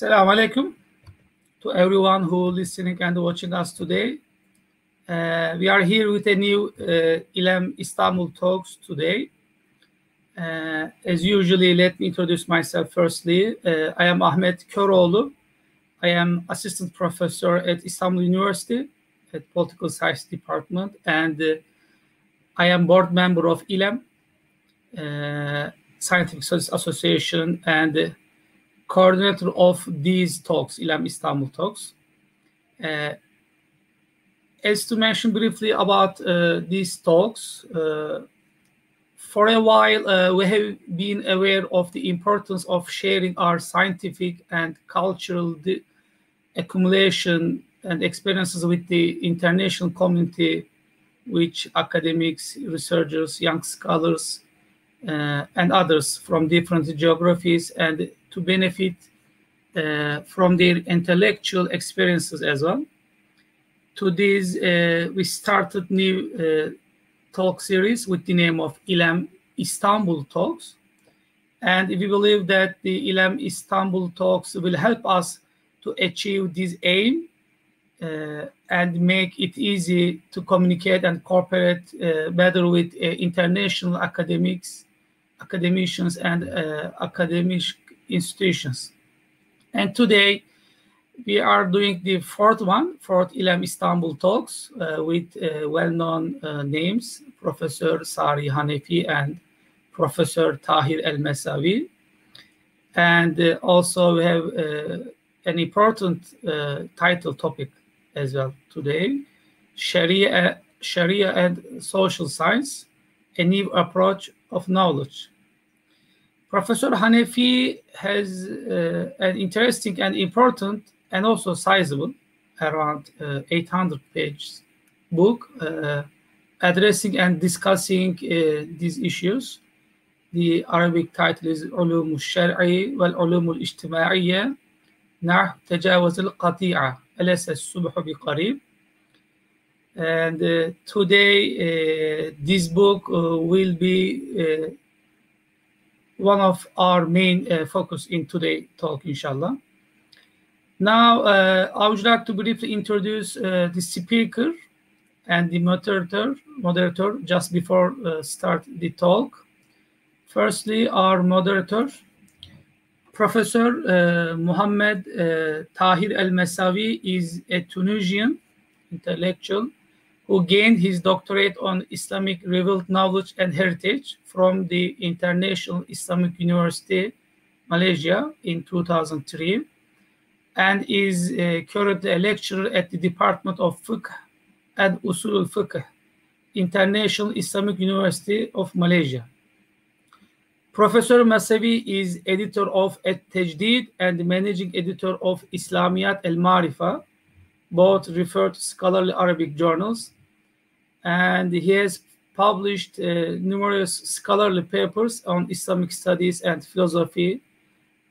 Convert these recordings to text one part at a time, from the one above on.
Assalamu alaikum to everyone who listening and watching us today. Uh, we are here with a new uh, Istanbul Talks today. Uh, as usually, let me introduce myself firstly. Uh, I am Ahmet Köroğlu. I am assistant professor at Istanbul University at Political Science Department, and uh, I am board member of ILEM, uh, Scientific Studies Association, and uh, coordinator of these talks, ILEM Istanbul Talks. Uh, as to mention briefly about uh, these talks, uh, for a while uh, we have been aware of the importance of sharing our scientific and cultural accumulation and experiences with the international community, which academics, researchers, young scholars, uh, and others from different geographies, and to benefit uh, from their intellectual experiences as well to this, uh, we started new uh, talk series with the name of ILEM Istanbul Talks. And we believe that the ILEM Istanbul Talks will help us to achieve this aim uh, and make it easy to communicate and cooperate uh, better with uh, international academics, academicians, and uh, academic institutions. And today, we are doing the fourth one, fourth ILEM Istanbul talks uh, with uh, well-known uh, names, Professor Sari Hanafi and Professor Tahir El-Mesawi. And uh, also we have uh, an important uh, title topic as well today, Sharia, Sharia and Social Science, a new approach of knowledge. Professor Hanafi has uh, an interesting and important and also sizable, around uh, 800 pages book uh, addressing and discussing uh, these issues. The Arabic title is علوم الشرعي والعلوم الاجتماعية نحو تجاوز القطيعة أليس Bi-Qarib." and uh, today uh, this book will be one of our main focus in today talk inshallah now, uh, I would like to briefly introduce uh, the speaker and the moderator, moderator just before uh, start the talk. Firstly, our moderator, Professor uh, Muhammad uh, Tahir El-Messawi is a Tunisian intellectual who gained his doctorate on Islamic revealed knowledge and heritage from the International Islamic University, Malaysia in 2003 and is uh, currently a lecturer at the Department of Fiqh and Usul al-Fiqh, International Islamic University of Malaysia. Professor Mesawi is editor of At Tajdid and managing editor of Islamiyat al Marifa, both referred scholarly Arabic journals. And he has published uh, numerous scholarly papers on Islamic studies and philosophy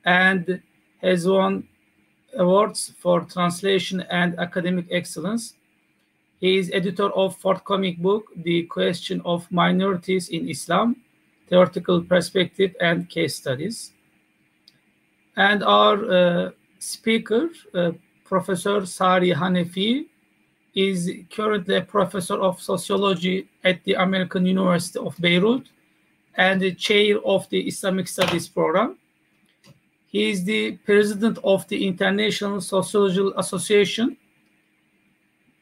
and has won awards for translation and academic excellence. He is editor of forthcoming book, The Question of Minorities in Islam, Theoretical Perspective and Case Studies. And our uh, speaker, uh, Professor Sari Hanafi, is currently a professor of sociology at the American University of Beirut and the chair of the Islamic Studies program. He is the president of the International Sociological Association.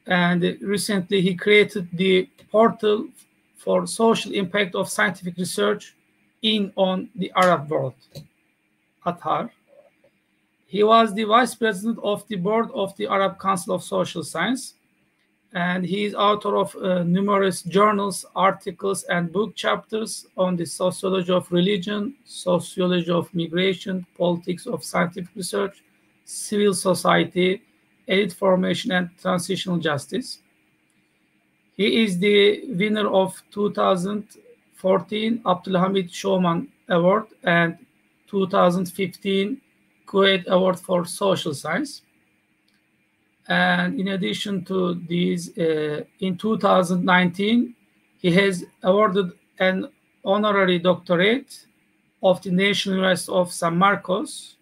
And recently he created the portal for social impact of scientific research in on the Arab world, Athar. He was the vice president of the board of the Arab Council of Social Science and he is author of uh, numerous journals, articles, and book chapters on the sociology of religion, sociology of migration, politics of scientific research, civil society, elite formation, and transitional justice. He is the winner of 2014 Abdulhamid Shoman Award and 2015 Kuwait Award for Social Science. And in addition to these, uh, in 2019, he has awarded an honorary doctorate of the National University of San Marcos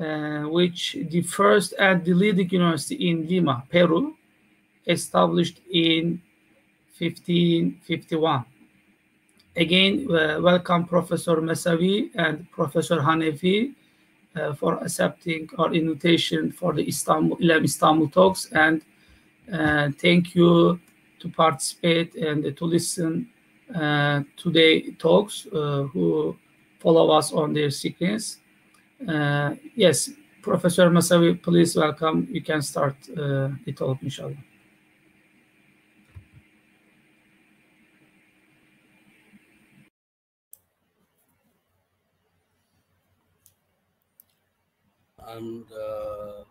uh, which the first and the leading university in Lima, Peru, established in 1551. Again, uh, welcome Professor Mesawi and Professor Hanafi uh, for accepting our invitation for the Istanbul, Istanbul talks and uh, thank you to participate and to listen uh, today talks uh, who follow us on their sequence. Uh, yes, Professor Mesawi, please welcome. You can start uh, the talk, inshallah. And uh,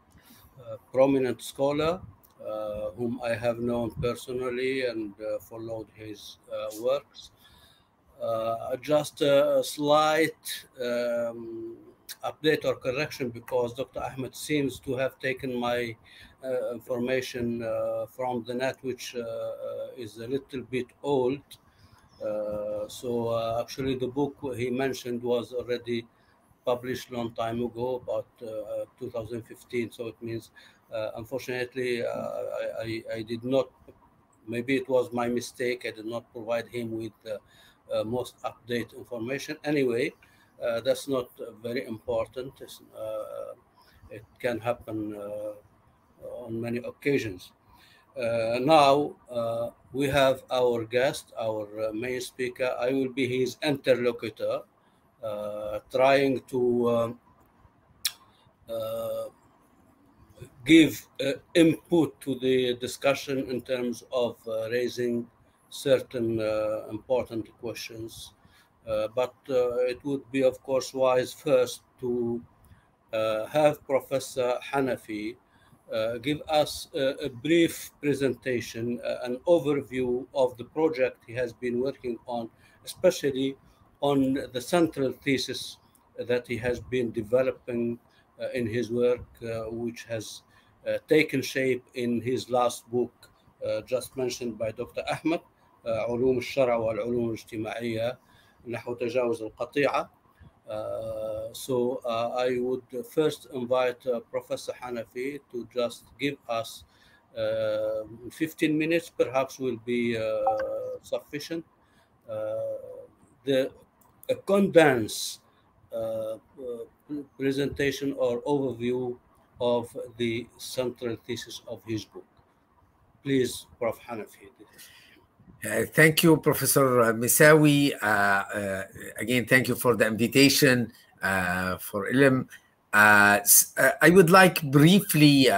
prominent scholar uh, whom I have known personally and uh, followed his works. just a slight um, update or correction because Dr. Ahmed seems to have taken my uh, information uh, from the net, which uh, is a little bit old. so actually, the book he mentioned was already published long time ago, about uh, 2015. So it means, uh, unfortunately, uh, I, I, did not, maybe it was my mistake, I did not provide him with most update information. Anyway, that's not very important. it can happen on many occasions. Uh, now uh, we have our guest, our uh, main speaker. I will be his interlocutor. Uh, trying to um, uh, give uh, input to the discussion in terms of raising certain important questions. but it would be, of course, wise first to have Professor Hanafi uh, give us a, a brief presentation, uh, an overview of the project he has been working on, especially on the central thesis that he has been developing uh, in his work, uh, which has uh, taken shape in his last book, just mentioned by Dr. Ahmed, علوم الشرع والعلوم الاجتماعية نحو تجاوز القطيعة. Uh, so uh, I would first invite uh, Professor Hanafi to just give us 15 minutes, perhaps will be sufficient. the a condensed uh, uh, presentation or overview of the central thesis of his book. Please, Prof. Hanafi. Uh, thank you, Professor Mesawi. Uh, uh, again, thank you for the invitation uh, for ILEM. I would like briefly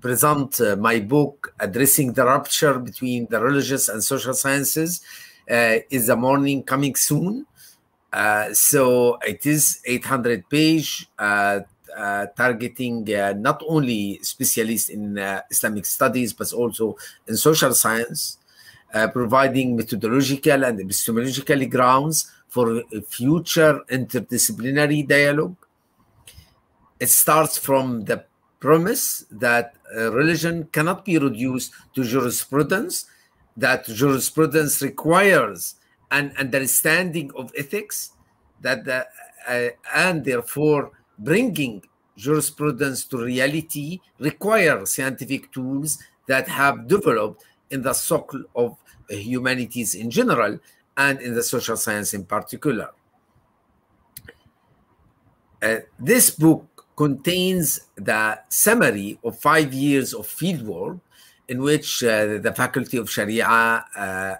present my book addressing the rupture between the religious and social sciences is the morning coming soon. Uh, so it is 800 page uh, uh, targeting uh, not only specialists in uh, Islamic studies but also in social science, providing methodological and epistemological grounds for future interdisciplinary dialogue. It starts from the premise that religion cannot be reduced to jurisprudence that jurisprudence requires an understanding of ethics that the, uh, and therefore bringing jurisprudence to reality require scientific tools that have developed in the circle of humanities in general and in the social science in particular. Uh, this book contains the summary of five years of fieldwork in which uh, the Faculty of Sharia uh,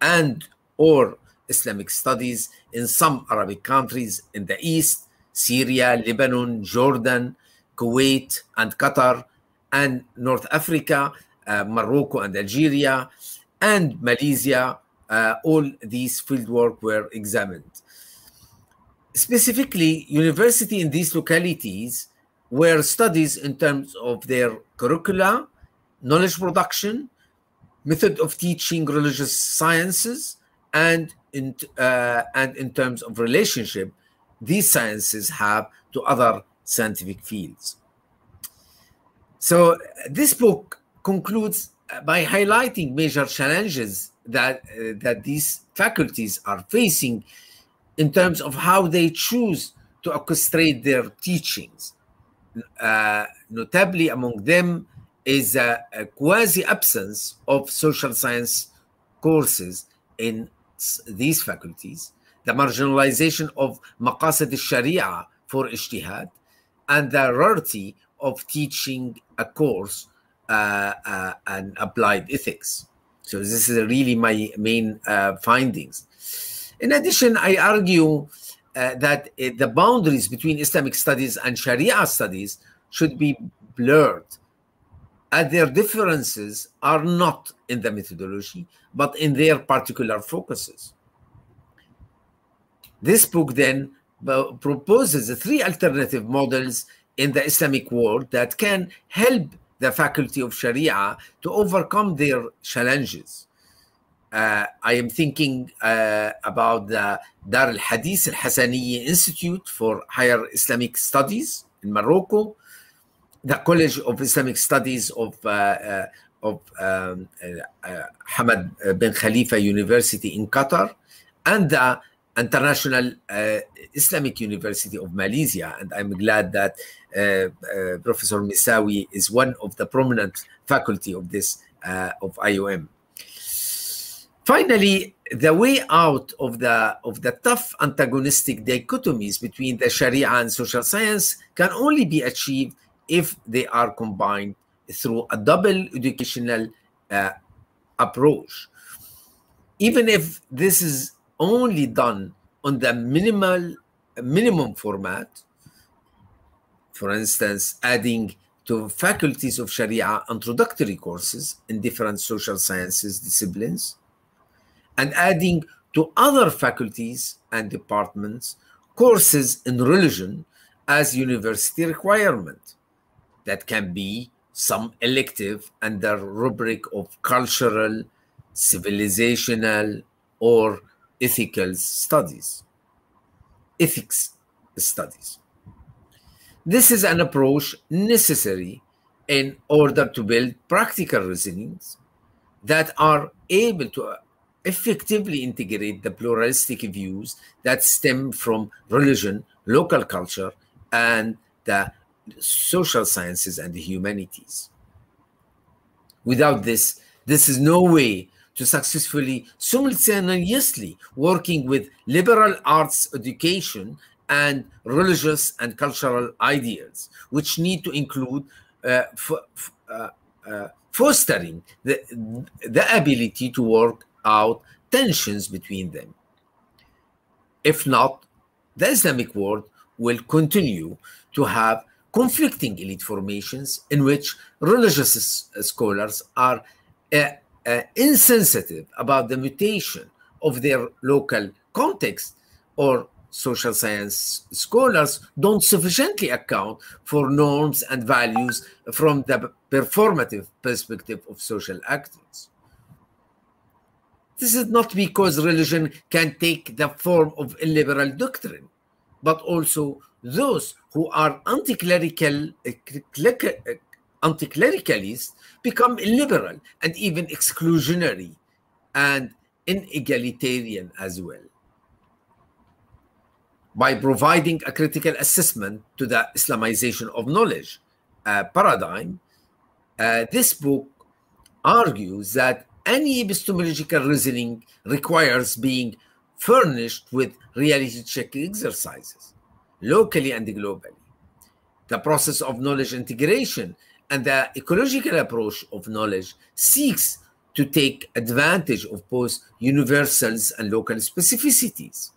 and or Islamic studies in some Arabic countries in the East, Syria, Lebanon, Jordan, Kuwait, and Qatar, and North Africa, uh, Morocco, and Algeria, and Malaysia. Uh, all these fieldwork were examined. Specifically, university in these localities were studies in terms of their curricula, knowledge production, method of teaching religious sciences, and in, uh, and in terms of relationship these sciences have to other scientific fields. So this book concludes by highlighting major challenges that uh, that these faculties are facing in terms of how they choose to orchestrate their teachings. Uh, notably among them is a, a quasi absence of social science courses in these faculties, the marginalization of maqasid al-sharia for ijtihad, and the rarity of teaching a course uh, uh, and applied ethics. So this is really my main uh, findings. In addition, I argue uh, that uh, the boundaries between Islamic studies and Sharia studies should be blurred, as their differences are not in the methodology, but in their particular focuses. This book then uh, proposes three alternative models in the Islamic world that can help the faculty of Sharia to overcome their challenges. Uh, I am thinking uh, about the Dar al Hadith al Hassaniya Institute for Higher Islamic Studies in Morocco, the College of Islamic Studies of, uh, uh of um, uh, Hamad bin Khalifa University in Qatar, and the International uh, Islamic University of Malaysia, and I'm glad that uh, uh, Professor Mesawi is one of the prominent faculty of this of IIUM. Finally, the way out of the of the tough antagonistic dichotomies between the Sharia and social science can only be achieved if they are combined through a double educational uh, approach. Even if this is only done on the minimal minimum format for instance adding to faculties of sharia introductory courses in different social sciences disciplines and adding to other faculties and departments courses in religion as university requirement that can be some elective under rubric of cultural civilizational or ethical studies, ethics studies. This is an approach necessary in order to build practical reasonings that are able to uh, effectively integrate the pluralistic views that stem from religion, local culture, and the social sciences and the humanities. Without this, this is no way to successfully simultaneously working with liberal arts education and religious and cultural ideals, which need to include uh, uh, uh, fostering the, the ability to work out tensions between them. If not, the Islamic world will continue to have conflicting elite formations in which religious scholars are uh, uh, insensitive about the mutation of their local context or social science scholars don't sufficiently account for norms and values from the performative perspective of social actors. This is not because religion can take the form of illiberal doctrine, but also those who are anti-clerical, anti-clericalists become illiberal and even exclusionary and inegalitarian as well. By providing a critical assessment to the Islamization of knowledge uh, paradigm, uh, this book argues that any epistemological reasoning requires being furnished with reality check exercises, locally and globally. The process of knowledge integration and the ecological approach of knowledge seeks to take advantage of both universals and local specificities,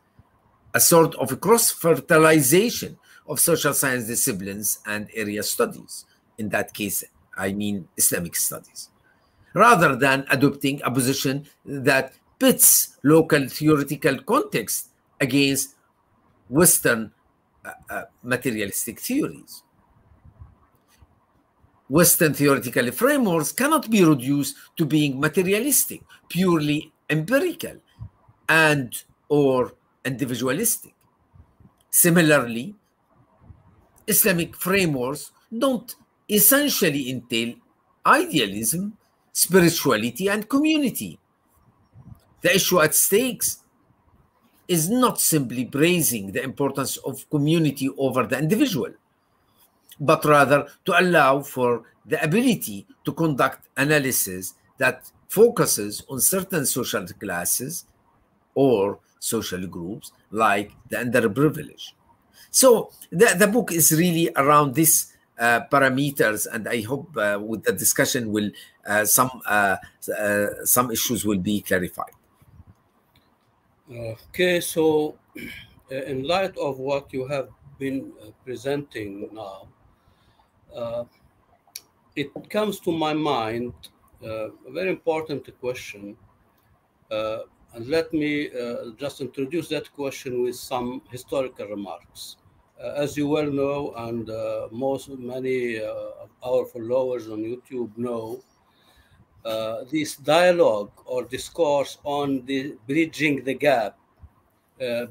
a sort of cross fertilization of social science disciplines and area studies. In that case, I mean Islamic studies, rather than adopting a position that pits local theoretical context against Western Uh, materialistic theories. Western theoretical frameworks cannot be reduced to being materialistic, purely empirical, and or individualistic. Similarly, Islamic frameworks don't essentially entail idealism, spirituality, and community. The issue at stakes is not simply praising the importance of community over the individual, but rather to allow for the ability to conduct analysis that focuses on certain social classes or social groups like the underprivileged. So the, the book is really around these uh, parameters, and I hope uh, with the discussion will uh, some uh, uh, some issues will be clarified. Okay, so in light of what you have been presenting now, it comes to my mind a very important question. and let me just introduce that question with some historical remarks. Uh, as you well know, and uh, most many uh, of our followers on YouTube know, this dialogue or discourse on the bridging the gap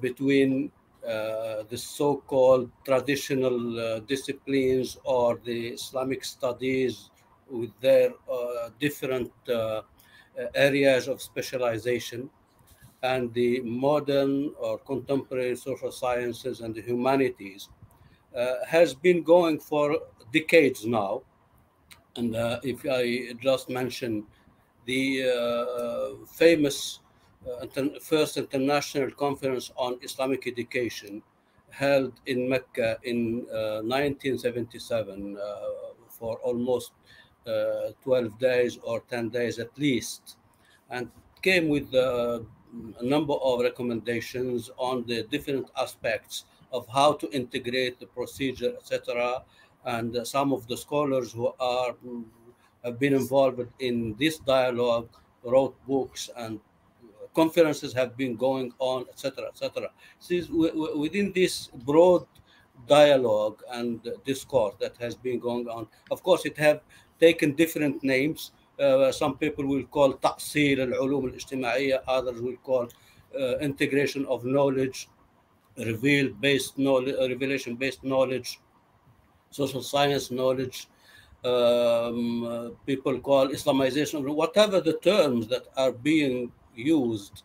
between uh, the so-called traditional uh, disciplines or the Islamic studies with their uh, different areas of specialization and the modern or contemporary social sciences and the humanities uh, has been going for decades now. And uh, if I just mention the uh, famous uh, first international conference on Islamic education held in Mecca in 1977 uh, uh, for almost 12 days or 10 days at least, and came with a number of recommendations on the different aspects of how to integrate the procedure, etc And uh, some of the scholars who are mm, have been involved in this dialogue wrote books and conferences have been going on, etc., etc. So within this broad dialogue and discourse that has been going on, of course, it have taken different names uh, some people will call تأصيل العلوم الاجتماعية others will call uh, integration of knowledge reveal based knowledge revelation based knowledge social science knowledge um, uh, people call Islamization, whatever the terms that are being used,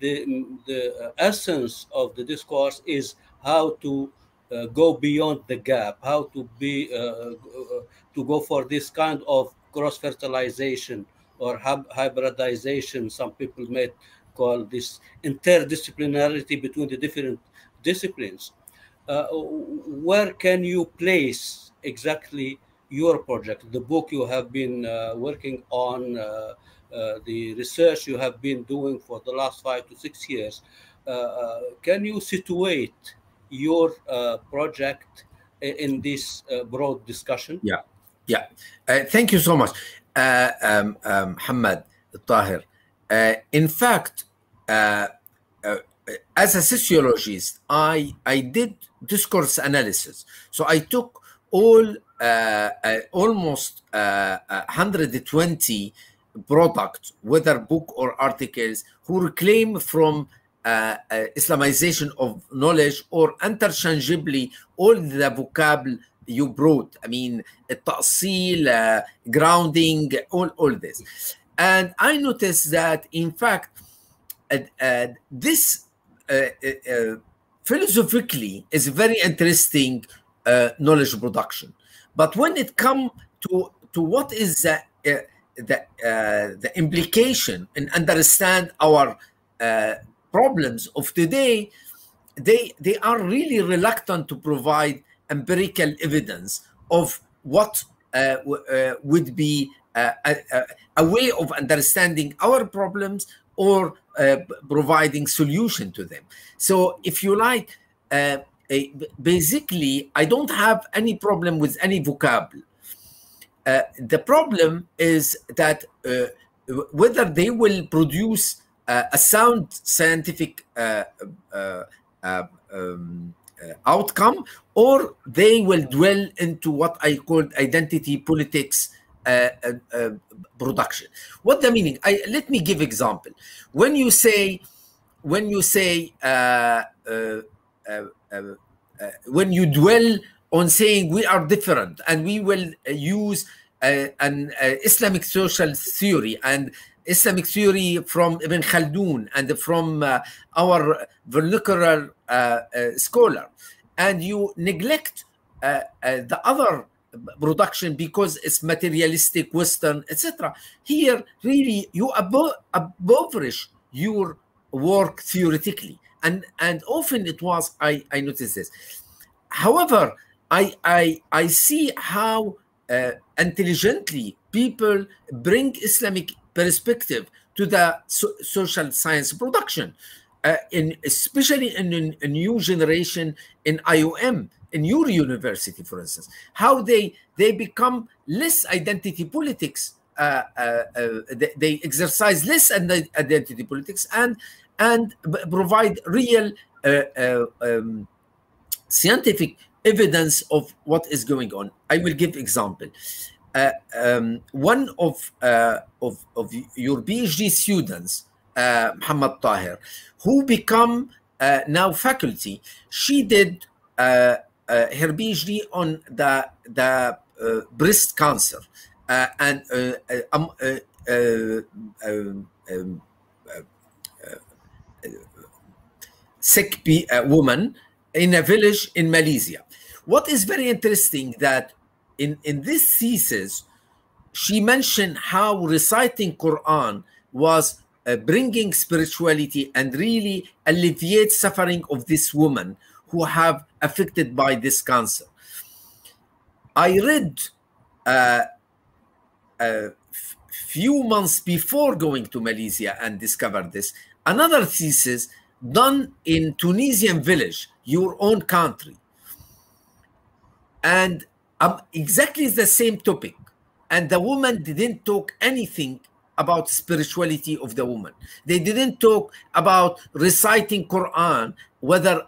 the, the essence of the discourse is how to uh, go beyond the gap, how to be uh, uh to go for this kind of cross fertilization or hybridization. Some people may call this interdisciplinarity between the different disciplines. Uh, where can you place exactly your project, the book you have been uh, working on, uh, uh the research you have been doing for the last five to six years? Uh, can you situate your project in this broad discussion? Yeah. Yeah, thank you so much, uh, um, um, Muhammad Tahir. In fact, as a sociologist, I I did discourse analysis. So I took all uh, uh almost uh, uh, 120 products, whether book or articles, who claim from uh, uh, Islamization of knowledge or interchangeably all the vocab you brought. I mean, ta'sil, uh, grounding, all, all this. And I noticed that, in fact, this uh, uh, uh, philosophically is very interesting knowledge production. But when it comes to to what is the the, the implication and understand our problems of today they they are really reluctant to provide empirical evidence of what uh, uh, would be uh, a, a, way of understanding our problems or uh, providing solution to them. So if you like uh, basically i don't have any problem with any vocabulary uh, the problem is that whether they will produce a sound scientific um, uh, outcome, or they will dwell into what I call identity politics uh, uh, uh, production. What the meaning? I, let me give example. When you say, when you say, uh, uh, when you dwell on saying we are different and we will use an Islamic social theory and Islamic theory from Ibn Khaldun and from uh, our vernacular uh, uh, scholar, and you neglect uh, the other production because it's materialistic, Western, etc. Here, really, you abo- impoverish your work theoretically, and and often it was I I noticed this. However, I I I see how uh, intelligently people bring Islamic perspective to the so- social science production, uh, in especially in a new generation in IIUM in your university, for instance, how they they become less identity politics. Uh, uh, uh, they, they, exercise less identity politics and and provide real uh, uh, um, scientific evidence of what is going on. I will give example. Uh, um, one of, of of your PhD students, Muhammad Tahir, who become now faculty, she did uh, her PhD on the the uh, breast cancer uh, and um, um, sick woman in a village in Malaysia. What is very interesting that in, in this thesis, she mentioned how reciting Quran was uh, bringing spirituality and really alleviate suffering of this woman who have affected by this cancer. I read uh, a few months before going to Malaysia and discovered this another thesis done in Tunisian village, your own country, and um, exactly the same topic. And the woman didn't talk anything about spirituality of the woman. They didn't talk about reciting Quran, whether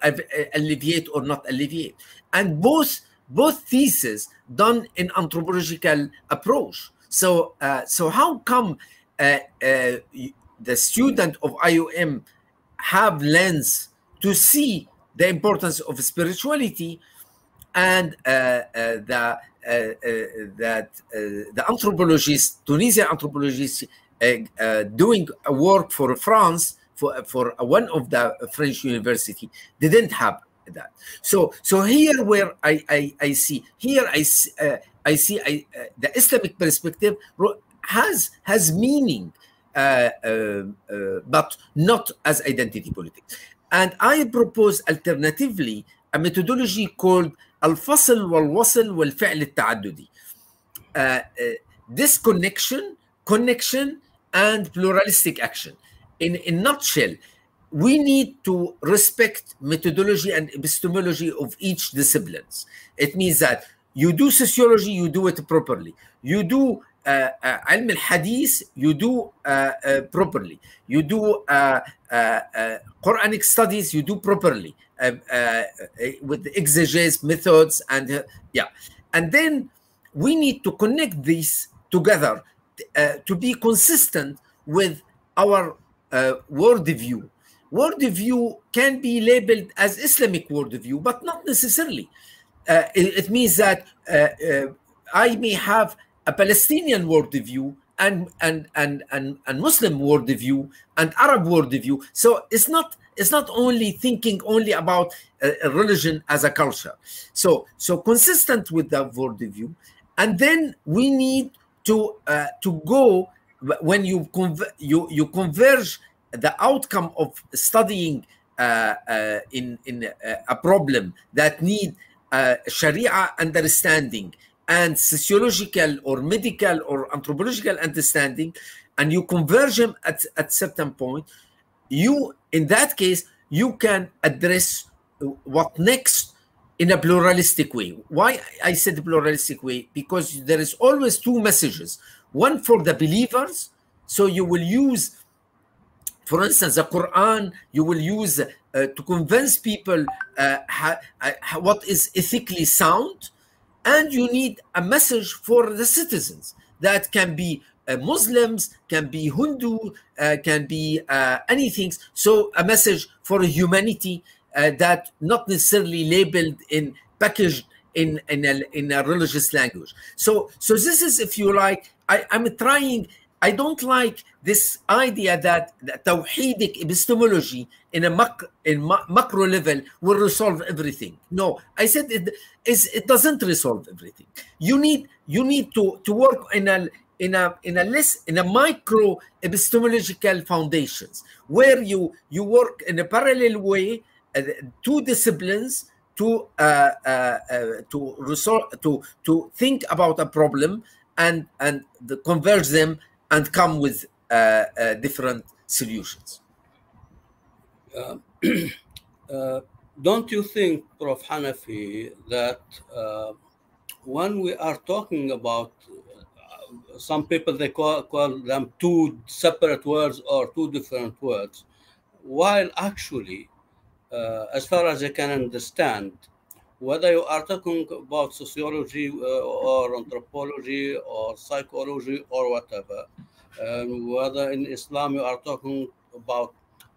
alleviate or not alleviate. And both both theses done in anthropological approach. So uh, so how come uh, uh, the student of IIUM have lens to see the importance of spirituality and uh, uh, the uh, uh, that uh, the anthropologists, Tunisian anthropologists, doing work for France for for one of the French university didn't have that. So so here where I I, I see here I see, I see I, the Islamic perspective has has meaning, but not as identity politics. And I propose alternatively a methodology called الفصل والوصل والفعل التعددي uh, uh, disconnection connection and pluralistic action in a nutshell we need to respect methodology and epistemology of each disciplines it means that you do sociology you do it properly you do uh, uh, علم الحديث you do uh, uh, properly you do uh, Quranic studies you do properly with the exegesis methods and yeah and then we need to connect these together to be consistent with our worldview worldview can be labeled as Islamic worldview, but not necessarily. Uh, it, it, means that uh, uh, I may have a Palestinian worldview and and and and, and Muslim worldview and Arab worldview. So it's not it's not only thinking only about religion as a culture. So so consistent with that worldview, and then we need to uh, to go when you conv- you you converge the outcome of studying uh, uh, in in a problem that need uh, Sharia understanding and sociological or medical or anthropological understanding and you converge them at, at certain point you in that case you can address what next in a pluralistic way. Why i said pluralistic way? Because there is always two messages. One for the believers so you will use for instance the quran you will use uh, to convince people uh, uh, what is ethically sound and you need a message for the citizens that can be uh, Muslims, can be Hindu, uh, can be uh, anything. So a message for humanity uh, that not necessarily labeled in packaged in in a, in a religious language. So so this is, if you like, I, I'm trying I don't like this idea that, that Tawhidic epistemology in a mac, in ma- macro level will resolve everything. No, I said it is it doesn't resolve everything. You need you need to, to work in a in a in a less in a micro epistemological foundations where you you work in a parallel way uh, two disciplines to uh, uh, uh, to resolve to to think about a problem and and the, converge them and come with uh, uh, different solutions. don't you think, Prof. Hanafi, that when we are talking about some people they call, call them two separate words or two different words while actually uh, as far as i can understand whether you are talking about sociology uh, or anthropology or psychology or whatever um, whether in islam you are talking about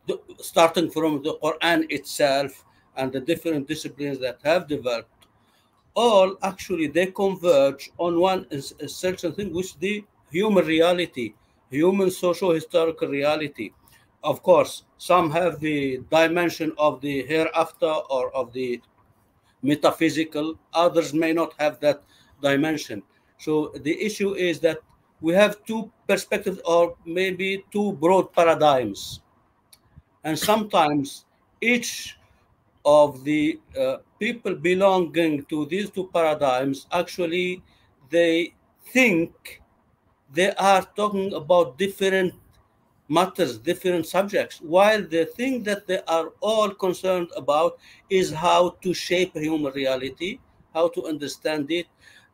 the, starting from the quran itself and the different disciplines that have developed all actually they converge on one essential thing, which the human reality, human social historical reality. Of course, some have the dimension of the hereafter or of the metaphysical, others may not have that dimension. So the issue is that we have two perspectives or maybe two broad paradigms. And sometimes each of the uh, people belonging to these two paradigms actually they think they are talking about different matters different subjects while the thing that they are all concerned about is how to shape human reality how to understand it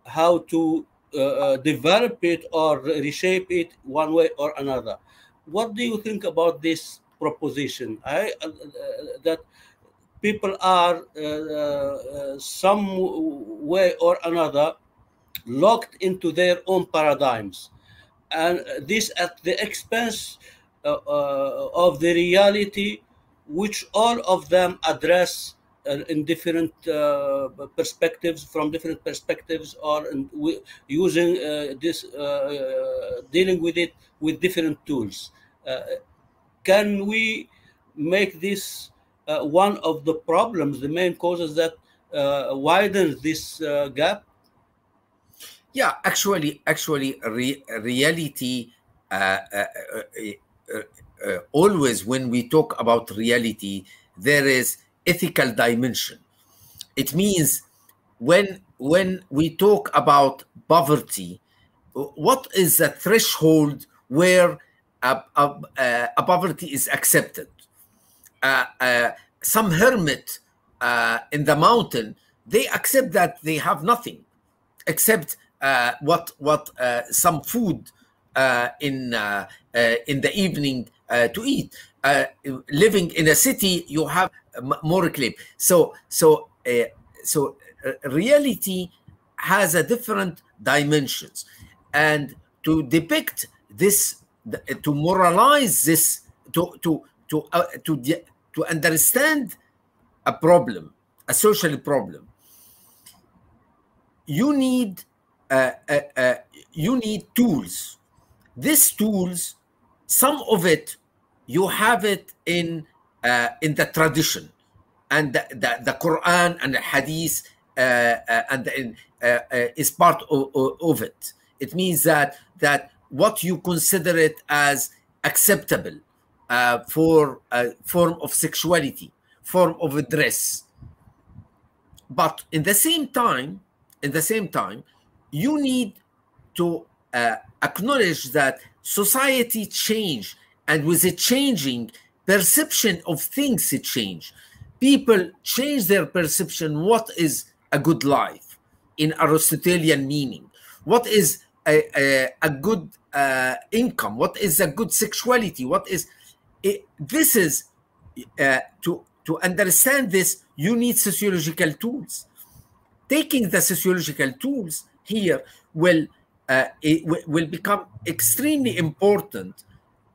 how to uh, uh, develop it or reshape it one way or another. What do you think about this proposition. I uh, uh that people are uh, uh, some way or another locked into their own paradigms. And this at the expense uh, uh, of the reality which all of them address uh, in different uh, perspectives from different perspectives or in, using this dealing with it with different tools can we make this uh, one of the problems, the main causes that uh, widens this uh, gap? Yeah, actually, actually, re- reality. Uh, uh, uh, always, when we talk about reality, there is ethical dimension. It means when when we talk about poverty, what is the threshold where a, poverty uh, is accepted? Uh, uh, some hermit uh, in the mountain, they accept that they have nothing except uh, what what uh, some food in in the evening to eat. living in a city, you have more claim. So so so reality has a different dimensions and to depict this to moralize this to to to uh, to to understand a problem, a social problem. You need uh, uh, uh, you need tools. These tools, some of it, you have it in uh, in the tradition, and the, the, the Quran and the Hadith, uh, and is part of, of it. It means that that what you consider it as acceptable uh, for a form of sexuality, form of a dress. But in the same time, in the same time, you need to uh, acknowledge that society change, and with the changing, perception of things it change. People change their perception. What is a good life in Aristotelian meaning? What is a, a, a good uh, income? What is a good sexuality? What is it, this is uh, to to understand this you need sociological tools taking the sociological tools here will uh, will become extremely important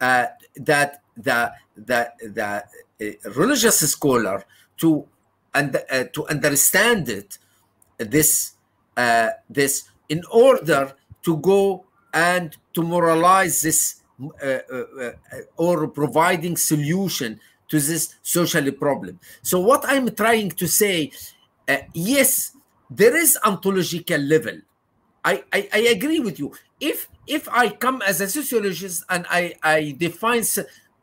uh, that the the the uh, religious scholar to and uh, to understand it this this in order to go and to moralize this uh, uh, or providing solution to this social problem. So what I'm trying to say, uh, yes, there is ontological level. I, I, I, agree with you. If if I come as a sociologist and I, I define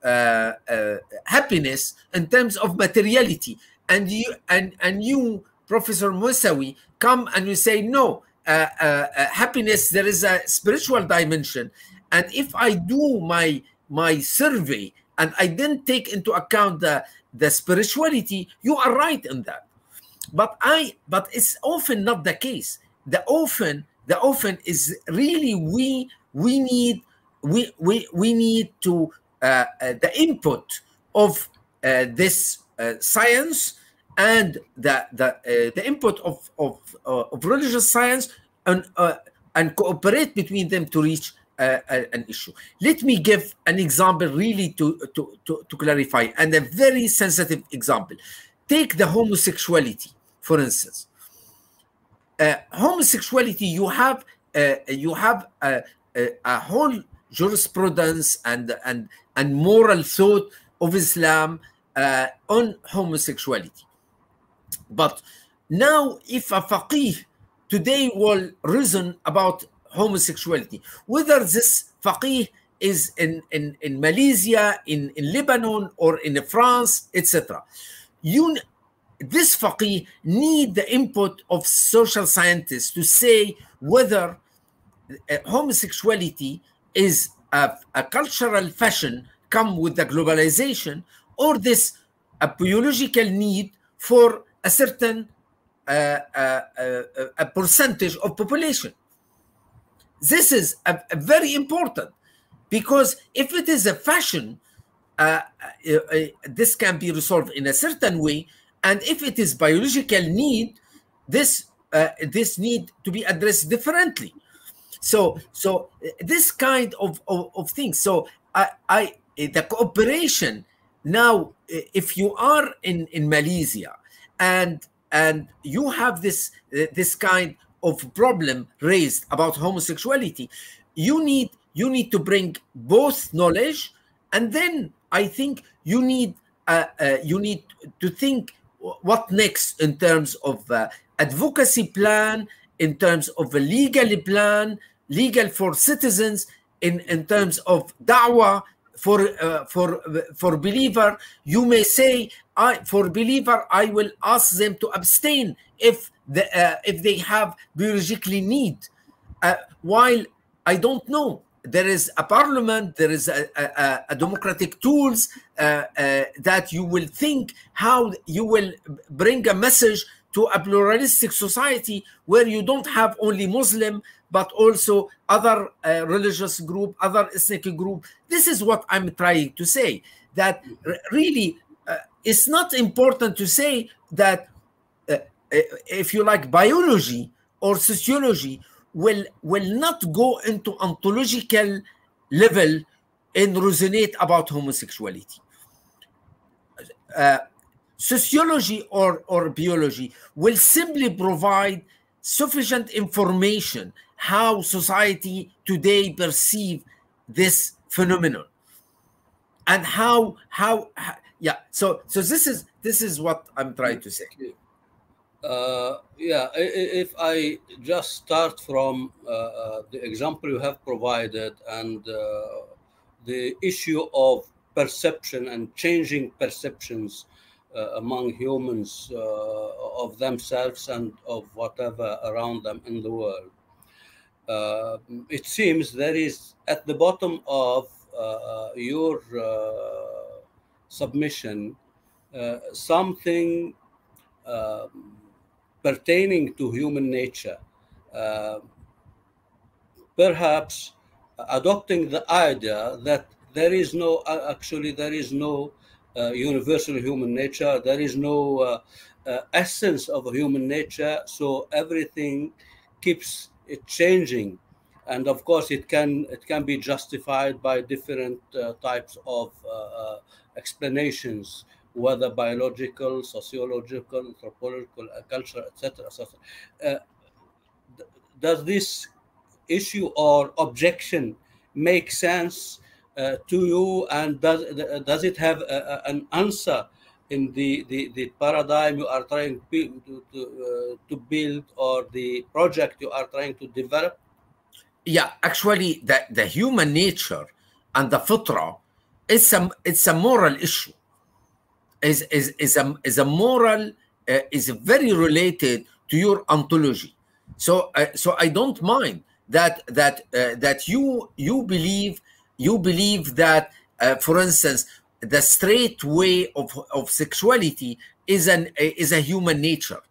uh, uh, happiness in terms of materiality, and you and and you, Professor Moussaoui, come and you say no, uh, uh, uh, happiness there is a spiritual dimension, and if I do my my survey and I didn't take into account the the spirituality, you are right in that. But I but it's often not the case. The often the often is really we we need we we we need to uh, uh, the input of uh, this uh, science and the the uh, the input of of, uh, of religious science and and cooperate between them to reach an issue. Let me give an example really to, to, to, to clarify and a very sensitive example. Take the homosexuality, for instance uh, homosexuality you have uh, you have a, a, a, whole jurisprudence and and and moral thought of Islam uh, on homosexuality. But now, if a faqih today will reason about homosexuality, whether this faqih is in, in, in Malaysia, in, in Lebanon, or in France, etc. You this faqih need the input of social scientists to say whether uh, homosexuality is a, a, cultural fashion come with the globalization or this a biological need for a certain uh, uh, uh a percentage of population. This is a, a very important because if it is a fashion uh, uh, this can be resolved in a certain way. And if it is biological need this uh, this need to be addressed differently. So so this kind of of, of things. So i i the cooperation now if you are in in malaysia and and you have this this kind of problem raised about homosexuality you need you need to bring both knowledge and then i think you need uh, uh, you need to think what next in terms of uh, advocacy plan, in terms of a legal plan, legal for citizens, in, in terms of da'wah for uh, for for believer. You may say, I for believer, I will ask them to abstain if the uh, if they have biologically need. Uh, while I don't know there is a parliament, there is a, a, a democratic tools uh, uh, that you will think how you will bring a message to a pluralistic society where you don't have only Muslim but also other uh, religious group, other ethnic group. This is what I'm trying to say. That really, it's not important to say that uh, if you like biology or sociology will will not go into ontological level and resonate about homosexuality. Uh, sociology or, or biology will simply provide sufficient information how society today perceive this phenomenon and how, how yeah so so this is this is what i'm trying to say uh, yeah, if I just start from uh, uh, the example you have provided and uh, the issue of perception and changing perceptions uh, among humans uh, of themselves and of whatever around them in the world. it seems there is at the bottom of your submission something um, pertaining to human nature. Uh, perhaps adopting the idea that there is no, uh, actually, there is no uh, universal human nature, there is no uh, uh, essence of human nature, so everything keeps changing. And of course, it can it can be justified by different uh, types of explanations whether biological, sociological, anthropological, uh, cultural, etc. Uh, does this issue or objection make sense uh, to you and does does it have a, a, an answer in the, the, the paradigm you are trying to, to, uh, to build or the project you are trying to develop yeah actually the, the human nature and the fitra it's a it's a moral issue. Is is is a is a moral uh, is very related to your ontology. So uh, so i don't mind that that uh, that you you believe you believe that uh, for instance the straight way of, of sexuality is an is a human nature.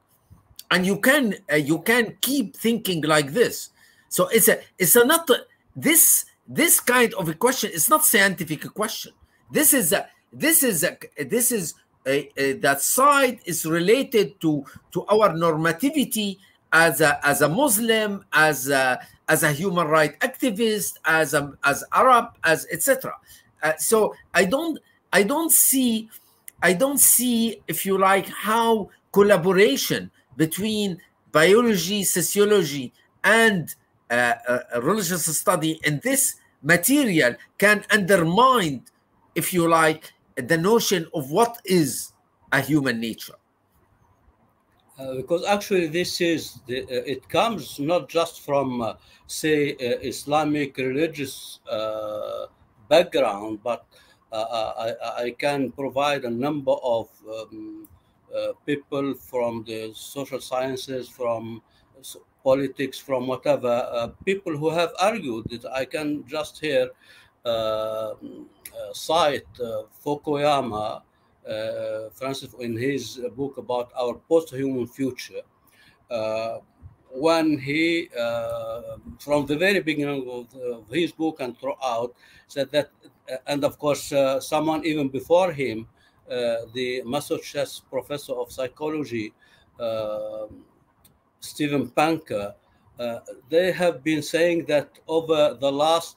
And you can uh, you can keep thinking like this so it's a it's a not this this kind of a question It's not scientific question. This is a this is a this is a, a, that side is related to to our normativity as a as a muslim as a as a human right activist as a as arab as etc uh, so i don't i don't see i don't see if you like how collaboration between biology sociology and uh, uh, religious study in this material can undermine if you like the notion of what is a human nature. Uh, because actually this is the, uh, it comes not just from uh, say uh, islamic religious background but I, I, can provide a number of um, people from the social sciences from politics from whatever uh, people who have argued that i can just here uh, uh, cite fukuyama uh, Francis, in his book about our post-human future, uh, when he, uh, from the very beginning of, of, his book and throughout, said that, and of course, someone even before him, the Massachusetts professor of psychology, Steven Pinker, uh, they have been saying that over the last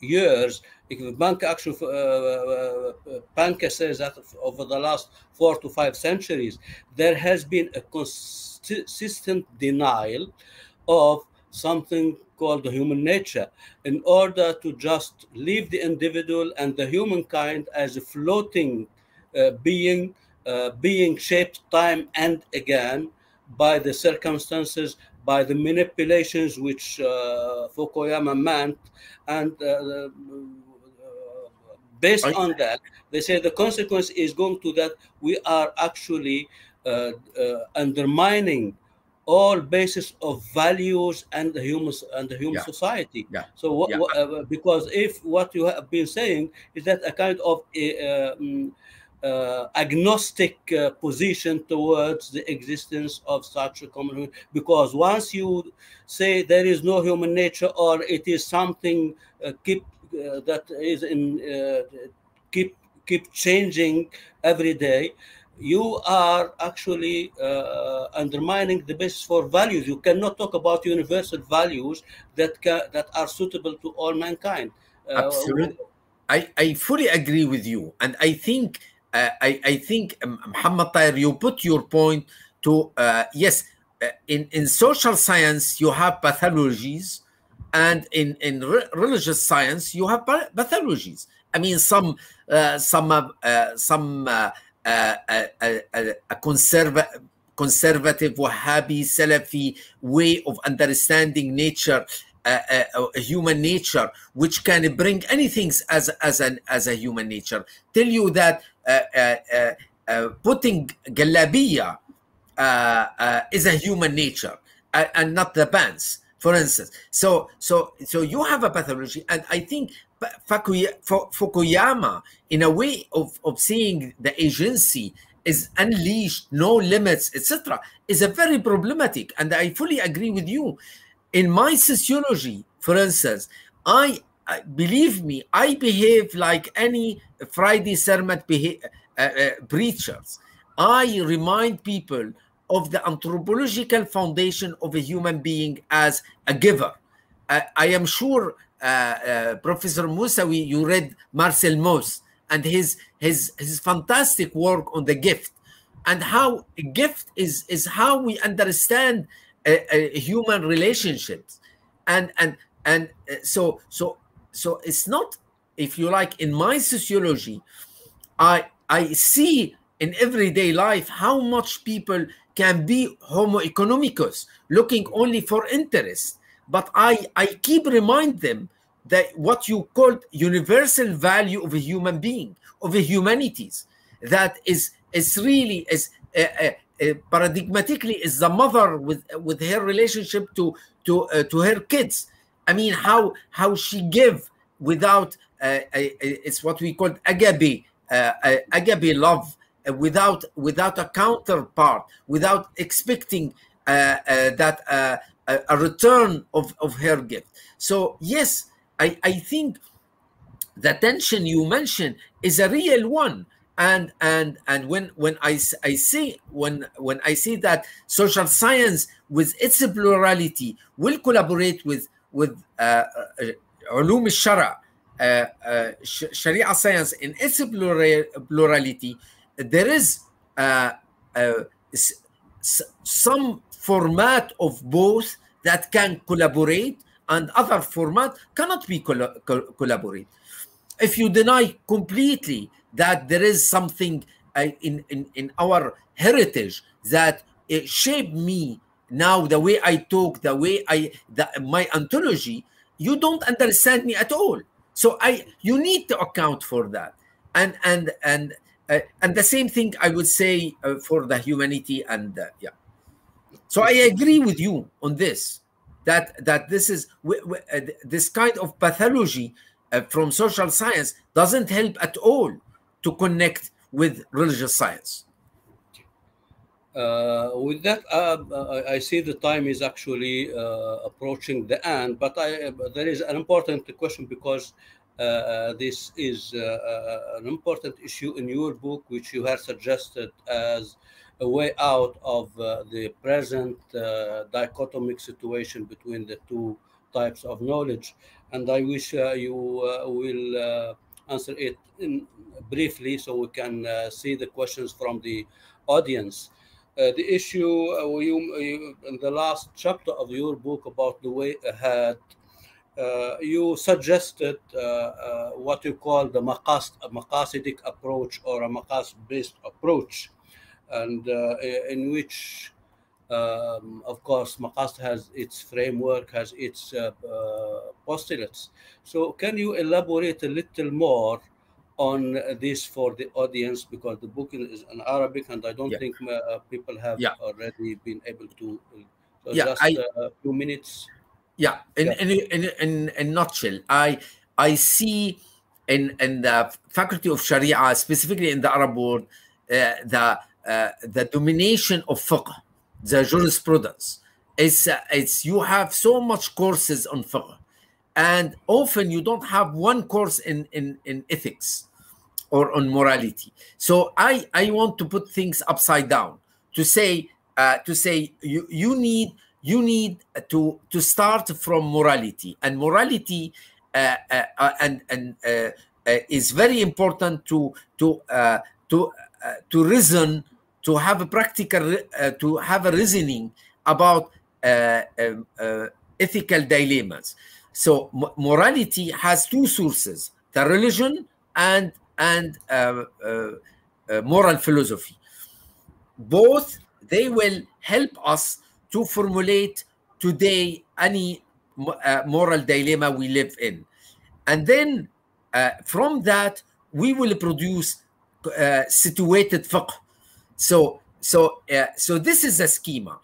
years, if bank actually, uh, uh, Pinker says that over the last four to five centuries, there has been a consistent denial of something called the human nature in order to just leave the individual and the humankind as a floating uh, being, uh, being shaped time and again by the circumstances, by the manipulations which uh, Fukuyama meant, and uh, based on that, they say the consequence is going to that we are actually uh, uh, undermining all basis of values and the human and the human yeah. society. Yeah. So what, yeah. what, uh, because if what you have been saying is that a kind of a, um, uh, agnostic uh, position towards the existence of such a common because once you say there is no human nature or it is something uh, keep uh, that is in uh, keep keep changing every day you are actually uh, undermining the basis for values. You cannot talk about universal values that that are suitable to all mankind. Absolutely, I, I fully agree with you, and I think I I think um, Muhammad Tahir, you put your point to uh, yes. in in social science, you have pathologies and in in re- religious science you have pathologies i mean some uh, some uh, some uh, uh, uh, uh a conserva- conservative wahhabi salafi way of understanding nature human nature which can bring anything as as an as a human nature tell you that Uh, uh, uh, putting galabiya is a human nature and not the pants for instance. So, so, so you have a pathology, and I think Fukuyama, in a way of, of seeing the agency is unleashed, no limits, etc., is a very problematic. And I fully agree with you. In my sociology, for instance, I believe me, I behave like any Friday sermon uh, uh, preachers. I remind people of the anthropological foundation of a human being as a giver. Uh, I am sure, uh, uh, Professor Mesawi, you read Marcel Mauss and his, his, his fantastic work on the gift and how gift is, is how we understand a human relationships. and and and so so so it's not if you like in my sociology i i see in everyday life how much people can be homo economicus looking only for interest. But i i keep remind them that what you call universal value of a human being of a humanities that is is really is uh, uh, uh, paradigmatically is the mother with with her relationship to to uh, to her kids. I mean how how she give without it's what we call agape agape love without without a counterpart without expecting that a return of of her gift so yes i i think the tension you mentioned is a real one and and and when when i i see when when i see that social science with its plurality will collaborate with with uh, uh, علوم الشرع uh, uh, sharia science in its plurality there is uh, uh, some format of both that can collaborate and other format cannot be coll collaborate. If you deny completely that there is something uh, in, in, in our heritage that it shaped me now the way i talk the way i the, my ontology you don't understand me at all so i you need to account for that and and and uh, and the same thing i would say uh, for the humanity and uh, yeah so i agree with you on this that that this is uh, this kind of pathology uh, from social science doesn't help at all to connect with religious science. Uh, with that, uh, I see the time is actually uh, approaching the end, but I, there is an important question because uh, this is uh, an important issue in your book, which you have suggested as a way out of uh, the present dichotomic situation between the two types of knowledge. And I wish you will answer it briefly so we can uh, see the questions from the audience. Uh, the issue uh, you, you, in the last chapter of your book about the way ahead, uh, you suggested uh, uh, what you call the maqas, maqasidic approach or a maqas-based approach, and in which um, of course, Maqasid has its framework, has its uh, uh, postulates. So, can you elaborate a little more on this for the audience? Because the book is in Arabic, and I don't yeah. think uh, people have yeah. already been able to. So yeah, just I, a few minutes. Yeah, in, yeah. In, in, in, in nutshell, I I see in in the faculty of Sharia, specifically in the Arab world, uh, the uh, the domination of fiqh the jurisprudence. It's, uh, it's you have so much courses on fiqh, and often you don't have one course in, in, in ethics or on morality. So I, I want to put things upside down to say uh, to say you, you need you need to to start from morality and morality uh, uh, uh and and uh, uh, is very important to to to to reason to have a practical, to have a reasoning about um, ethical dilemmas. So morality has two sources: the religion and and uh, uh, moral philosophy. Both they will help us to formulate today any moral dilemma we live in, and then from that we will produce situated fiqh so so uh, so this is a schema.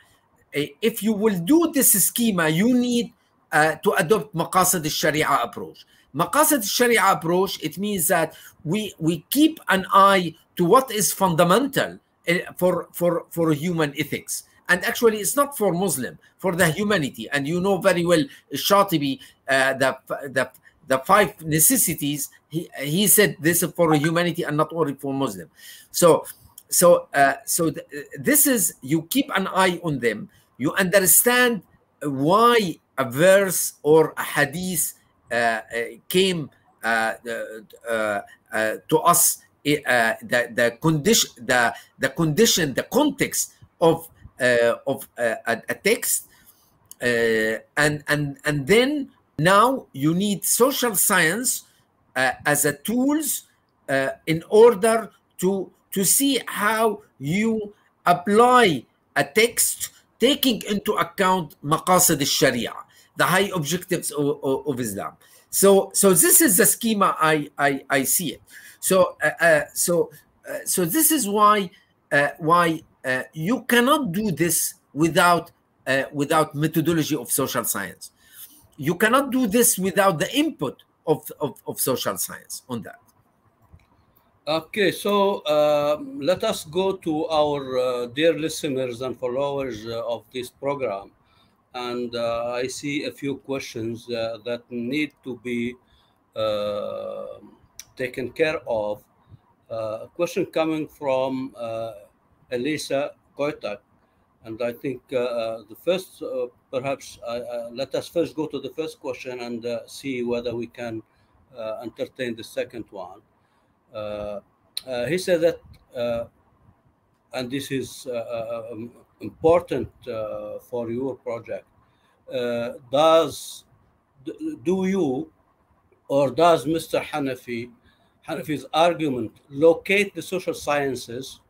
Uh, if you will do this schema, you need uh, to adopt maqasid al-sharia approach. Maqasid al-sharia approach, it means that we we keep an eye to what is fundamental uh, for for for human ethics. And actually, it's not for Muslim, for the humanity. And you know very well, Shatibi, uh, the the the five necessities. He he said this is for humanity and not only for Muslim. So so uh, so th- this is you keep an eye on them you understand why a verse or a hadith uh, uh came uh, uh, to us the the condition the the condition the context of of a, a, text and and and then now you need social science uh, as a tools uh, in order to to see how you apply a text taking into account maqasid al-sharia the high objectives of, of, of, islam so so this is the schema i i, I see it so uh, so so this is why why you cannot do this without without methodology of social science you cannot do this without the input of, of, of social science on that. Okay, so uh, let us go to our uh, dear listeners and followers uh, of this program. And uh, I see a few questions uh, that need to be uh, taken care of. a question coming from Elisa Koitak and I think uh, uh, the first, uh, perhaps, let us first go to the first question and see whether we can entertain the second one. he said that, and this is um, important for your project, does do you or does Mr. Hanafi Hanafi's argument locate the social sciences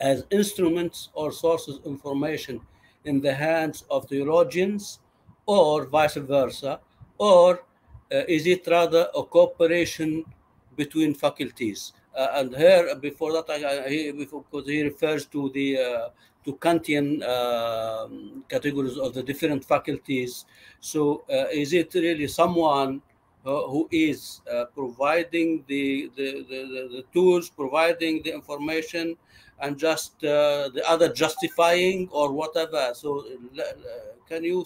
as instruments or sources of information in the hands of theologians or vice versa or uh, is it rather a cooperation between faculties uh, and here before that I, he, because he refers to the uh, to Kantian um, categories of the different faculties so uh, is it really someone uh, who is uh, providing the the, the, the tools providing the information and just uh, the other justifying or whatever. So, can you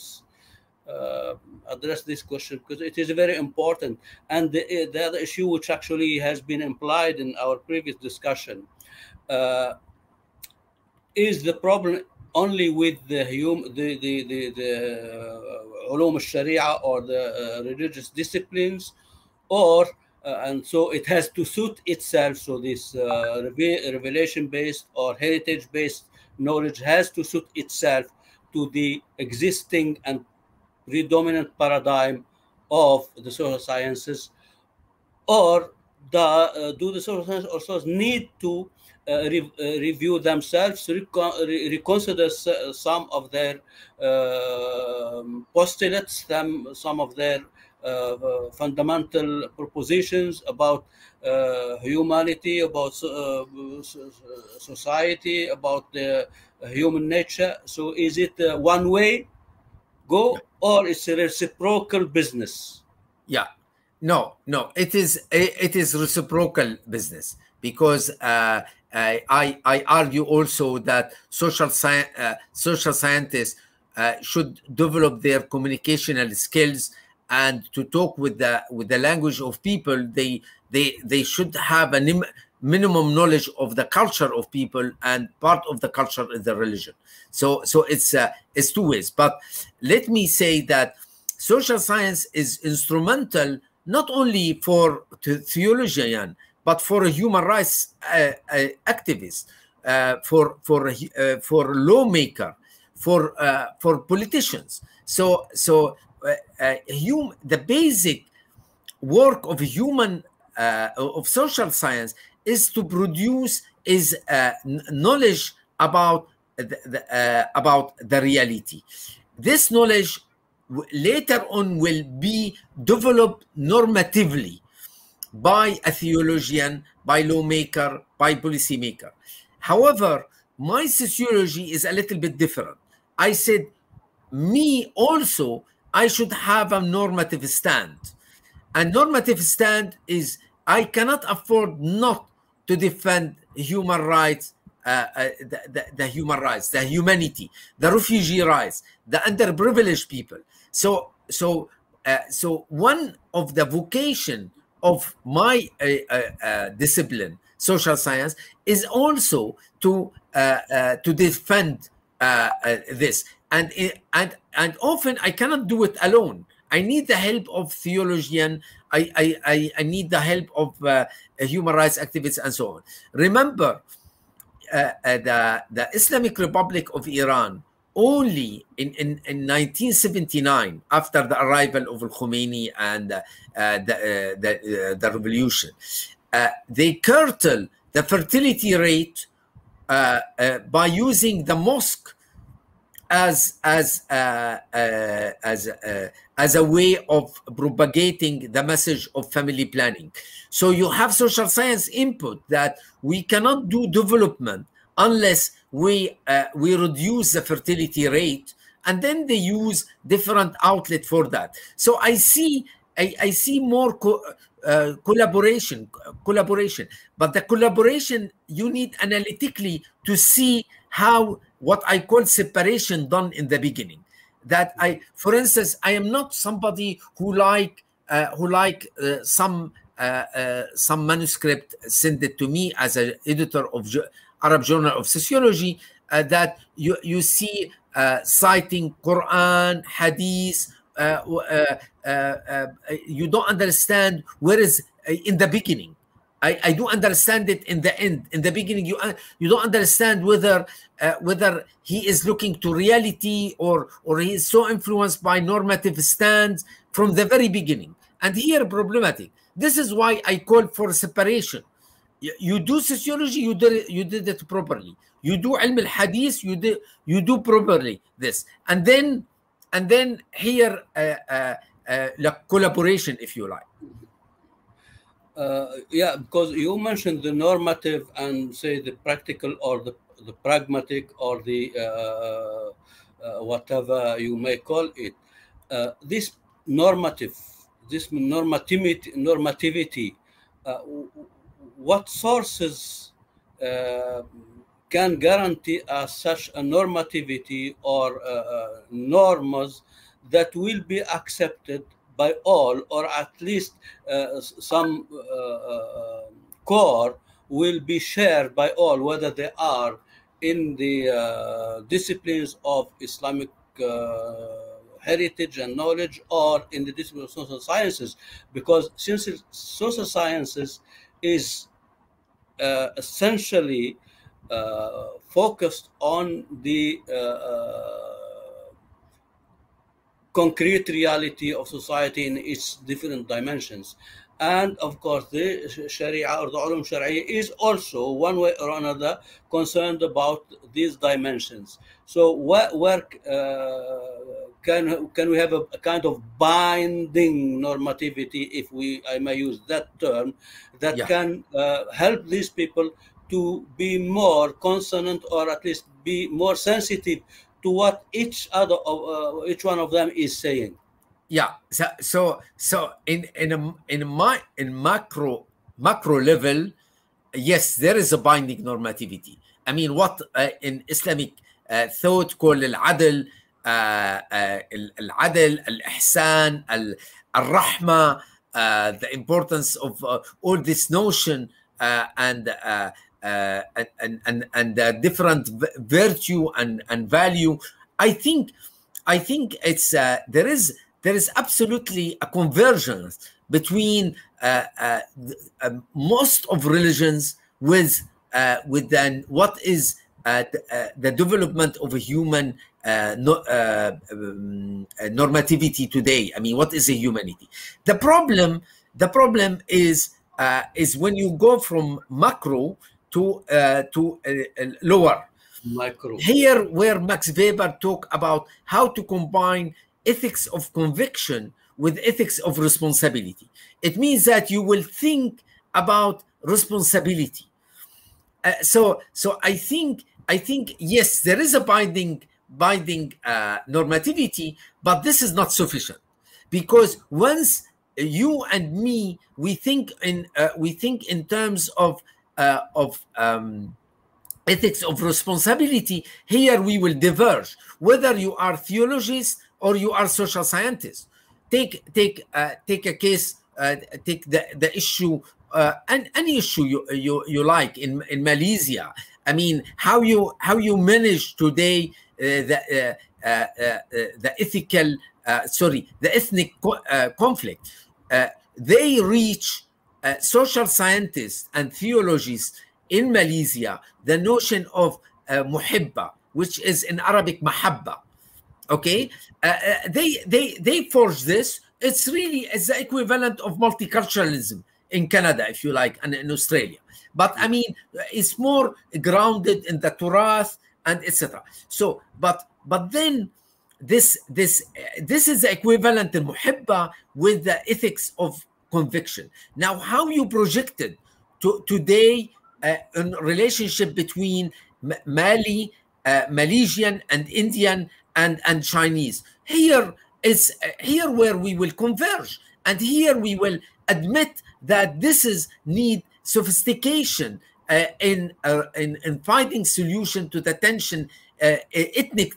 uh, address this question because it is very important? And the, uh, the other issue, which actually has been implied in our previous discussion, uh, is the problem only with the hum, the the the, the uh, ulum sharia or the uh, religious disciplines, or uh, and so it has to suit itself. So this revelation-based or heritage-based knowledge has to suit itself to the existing and predominant paradigm of the social sciences, or the, uh, do the social sciences also need to uh, re uh, review themselves, recon re reconsider some of their uh, postulates, them, some of their uh, uh, fundamental propositions about uh, humanity, about society, about the human nature. So, is it one way go or it's a reciprocal business? Yeah, no, no. It is it is reciprocal business because uh, I I argue also that social sci- uh, social scientists uh, should develop their communicational skills and to talk with the with the language of people they they they should have a minimum knowledge of the culture of people and part of the culture is the religion. So so it's uh, it's two ways. But let me say that social science is instrumental not only for theologian but for human rights uh, uh, activist uh, for for uh, for lawmaker for uh, for politicians. So so uh, hum, the basic work of human uh, of social science is to produce is uh, knowledge about the, uh, about the reality. This knowledge later on will be developed normatively by a theologian, by lawmaker, by policymaker. However, my sociology is a little bit different. I said, me also I should have a normative stand. A normative stand is I cannot afford not to defend human rights, uh, uh, the, the, the, human rights, the humanity, the refugee rights, the underprivileged people. So, so, uh, so one of the vocation of my uh, discipline, social science, is also to to defend this and and and often I cannot do it alone. I need the help of theologian. I I I, need the help of uh, human rights activists and so on. Remember, uh, uh, the the Islamic Republic of Iran only in, in, in 1979, after the arrival of Khomeini and uh, the, the, the revolution, they curtail the fertility rate by using the mosque as as uh, uh, as uh, as a way of propagating the message of family planning. So you have social science input that we cannot do development unless we we reduce the fertility rate, and then they use different outlet for that. So I see I, I see more co- uh, collaboration collaboration but the collaboration you need analytically to see how what i call separation done in the beginning that i for instance i am not somebody who like uh, who like uh, some uh, some manuscript send it to me as an editor of arab journal of sociology that you you see citing quran hadith uh, uh, uh, you don't understand where is in the beginning. I, I do understand it in the end. In the beginning, you you don't understand whether whether he is looking to reality or or he is so influenced by normative stands from the very beginning. And here problematic. This is why I call for separation. You, do sociology, you did you did it properly. You do ilm al hadith, you do you do properly this, and then and then here uh, uh, uh, like collaboration if you like uh, yeah because you mentioned the normative and say the practical or the, the pragmatic or the uh, uh, whatever you may call it. This normative this normativity normativity what sources can guarantee us such a normativity or uh, uh, norms that will be accepted by all, or at least uh, some uh, core will be shared by all, whether they are in the uh, disciplines of Islamic heritage and knowledge or in the discipline of social sciences, because since social sciences is essentially uh, focused on the uh, uh, concrete reality of society in its different dimensions. And of course, the Sharia or the Ulum Sharia is also one way or another concerned about these dimensions. So, where, where uh, can can we have a, a, kind of binding normativity, if we I may use that term, that yeah. can uh, help these people to be more consonant or at least be more sensitive to what each other of uh, each one of them is saying yeah so so so in in a, in my in macro macro level yes there is a binding normativity i mean what uh, in islamic uh, thought called al-adl العدل الإحسان الرحمة uh, the importance of uh, all this notion uh, and uh, and and and uh, different virtue and and value i think i think it's uh, there is there is absolutely a convergence between uh, uh, uh, most of religions with with then what is the, the, development of a human no, um, normativity today. I mean what is a humanity? The problem the problem is is when you go from macro to uh, to uh, lower. Micro. Here, where Max Weber talk about how to combine ethics of conviction with ethics of responsibility. It means that you will think about responsibility. Uh, so, so I think I think yes, there is a binding binding uh, normativity, but this is not sufficient because once you and me we think in uh, we think in terms of uh, of um, ethics of responsibility, here we will diverge. Whether you are theologists or you are social scientists, take take uh, take a case, uh, take the the issue. Uh, and any issue you, you you like in in Malaysia, I mean, how you how you manage today uh, the uh, uh, the ethical sorry the ethnic co conflict. they reach uh, social scientists and theologists in Malaysia the notion of uh, muhibba, which is in Arabic mahabba. Okay, uh, uh, they they they forged this. It's really it's the equivalent of multiculturalism in Canada, if you like, and in Australia. But I mean, it's more grounded in the Turath and etc. So, but but then this this this is the equivalent in muhibba with the ethics of conviction. Now, how you projected to today uh, in relationship between Mali, uh, Malaysian, and Indian and and Chinese. Here is uh, here where we will converge, and here we will admit that this is need sophistication uh, in, uh, in in finding solution to the tension, uh, ethnic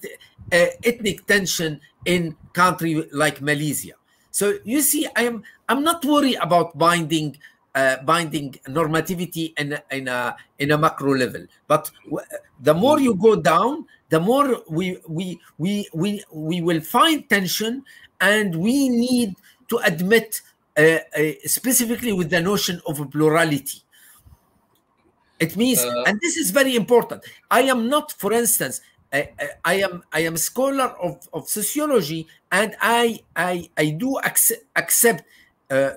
ethnic tension in country like Malaysia. So you see, I am I'm not worried about binding uh, binding normativity in, in a in a macro level. But the more you go down, the more we we we we we will find tension, and we need to admit uh, uh, specifically with the notion of plurality. It means, uh, and this is very important. I am not, for instance, I, I, am I am a scholar of, of sociology, and I I I do accept, accept uh,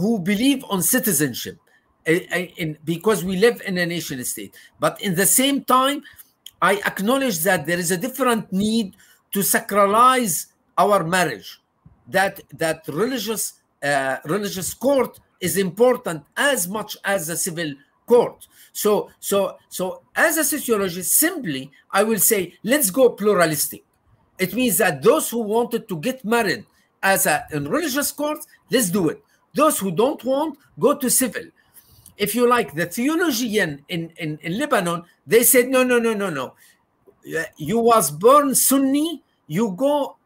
who believe on citizenship, in, because we live in a nation state. But in the same time, I acknowledge that there is a different need to sacralize our marriage. That that religious uh, religious court is important as much as the civil court. So, so, so as a sociologist, simply I will say, let's go pluralistic. It means that those who wanted to get married as a in religious court, let's do it. Those who don't want, go to civil. If you like, the theologian in, in, in Lebanon, they said, no, no, no, no, no. You was born Sunni, you go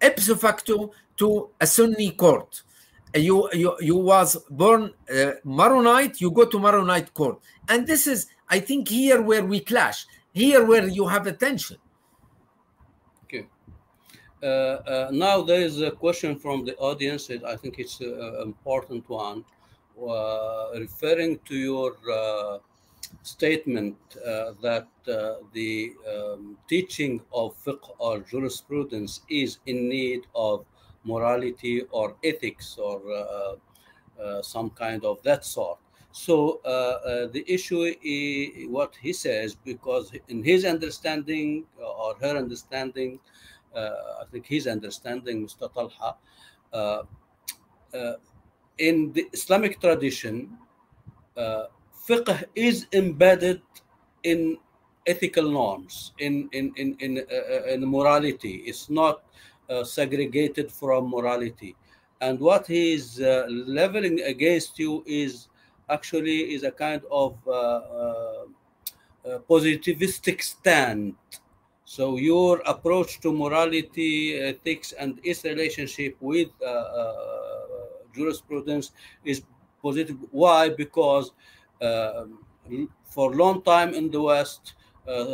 ipso facto to a Sunni court you you you was born uh, Maronite, you go to Maronite court, and this is I think here where we clash, here where you have attention. Okay. Uh, uh, now there is a question from the audience. I think it's an important one, uh, referring to your uh, statement uh, that the um, teaching of fiqh or jurisprudence is in need of morality or ethics or uh, uh, some kind of that sort. So uh, the issue is what he says, because in his understanding or her understanding, I think his understanding, Mr. Talha, in the Islamic tradition, uh, fiqh is embedded in ethical norms, in in in in, uh, in morality. It's not uh, segregated from morality. And what he is uh, leveling against you is actually is a kind of uh, positivistic stand. So your approach to morality, ethics, and its relationship with jurisprudence is positive. Why? Because uh, for a long time in the West, uh,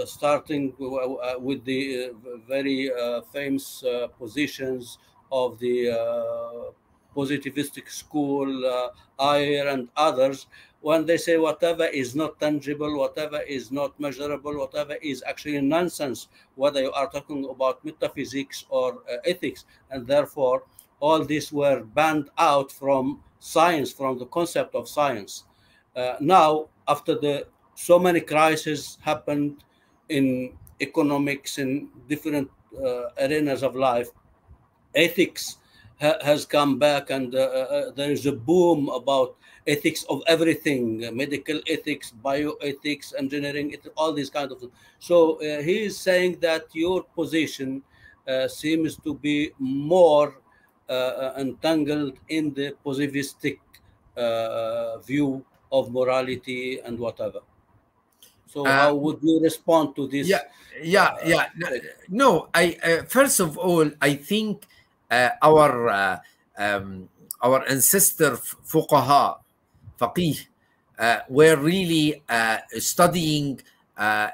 starting uh, with the uh, very famous positions of the positivistic school, uh, Ayer and others, when they say whatever is not tangible, whatever is not measurable, whatever is actually nonsense, whether you are talking about metaphysics or uh, ethics, and therefore all these were banned out from science, from the concept of science. Uh, now, after the so many crises happened in economics in different uh, arenas of life. Ethics ha has come back, and uh, uh, there is a boom about ethics of everything medical ethics, bioethics, engineering, all these kind of things. So uh, he is saying that your position uh, seems to be more uh, entangled in the positivistic view of morality and whatever. So uh, how would you respond to this? Yeah, yeah, uh, yeah. No, I uh, first of all, I think uh, our uh, um, our ancestor fuqaha, faqih, uh, were really studying a,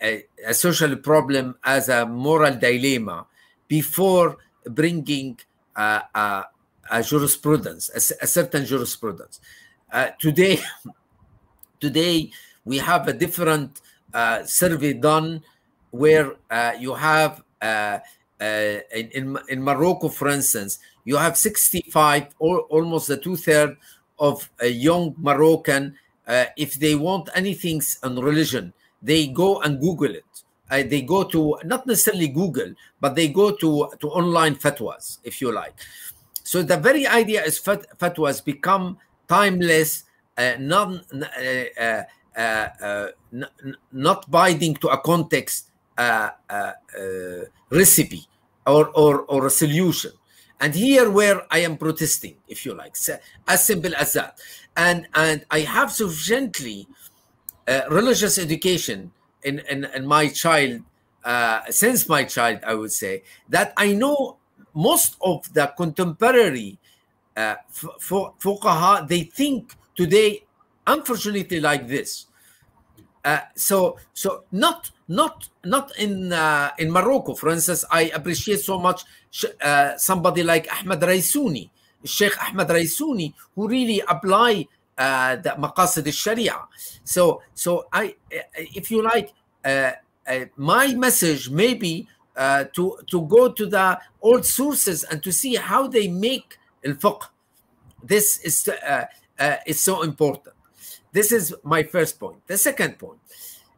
a, social problem as a moral dilemma before bringing a, jurisprudence, a, certain jurisprudence. today, today we have a different uh, survey done where uh, you have uh, uh, in, in Morocco, for instance, you have 65 or almost a two third of a young Moroccan. Uh, if they want anything on religion, they go and Google it. Uh, they go to not necessarily Google, but they go to to online fatwas, if you like. So the very idea is fat, fatwas become timeless, uh, non, uh, uh, uh not binding to a context recipe or, or, or a solution. And here where I am protesting, if you like, as simple as that. And, and I have sufficiently uh, religious education in, in, in my child, uh, since my child, I would say, that I know most of the contemporary uh, fuqaha, they think today, unfortunately, like this. Uh, so, so not not not in uh, in Morocco, for instance. I appreciate so much uh, somebody like Ahmed Raisuni, Sheikh Ahmed Raisuni, who really apply uh, the maqasid al-sharia. So, so I, if you like, uh, uh, my message maybe to to go to the old sources and to see how they make al-fiqh. This is is so important. This is my first point. The second point,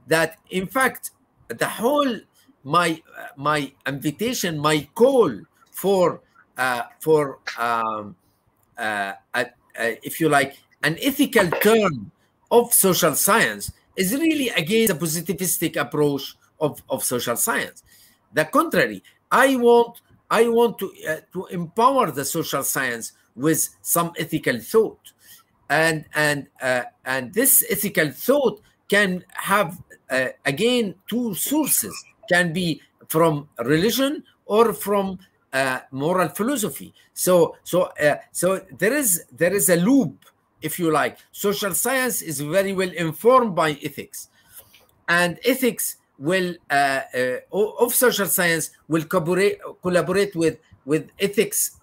that in fact the whole my my invitation, my call for uh, for um, uh, if you like an ethical turn of social science is really against the positivistic approach of, of social science. The contrary, I want I want to uh, to empower the social science with some ethical thought, and and uh, and this ethical thought can have uh, again two sources. Can be from religion or from uh, moral philosophy. So so uh, so there is there is a loop if you like. Social science is very well informed by ethics. And ethics will uh, uh, of social science will collaborate collaborate with with ethics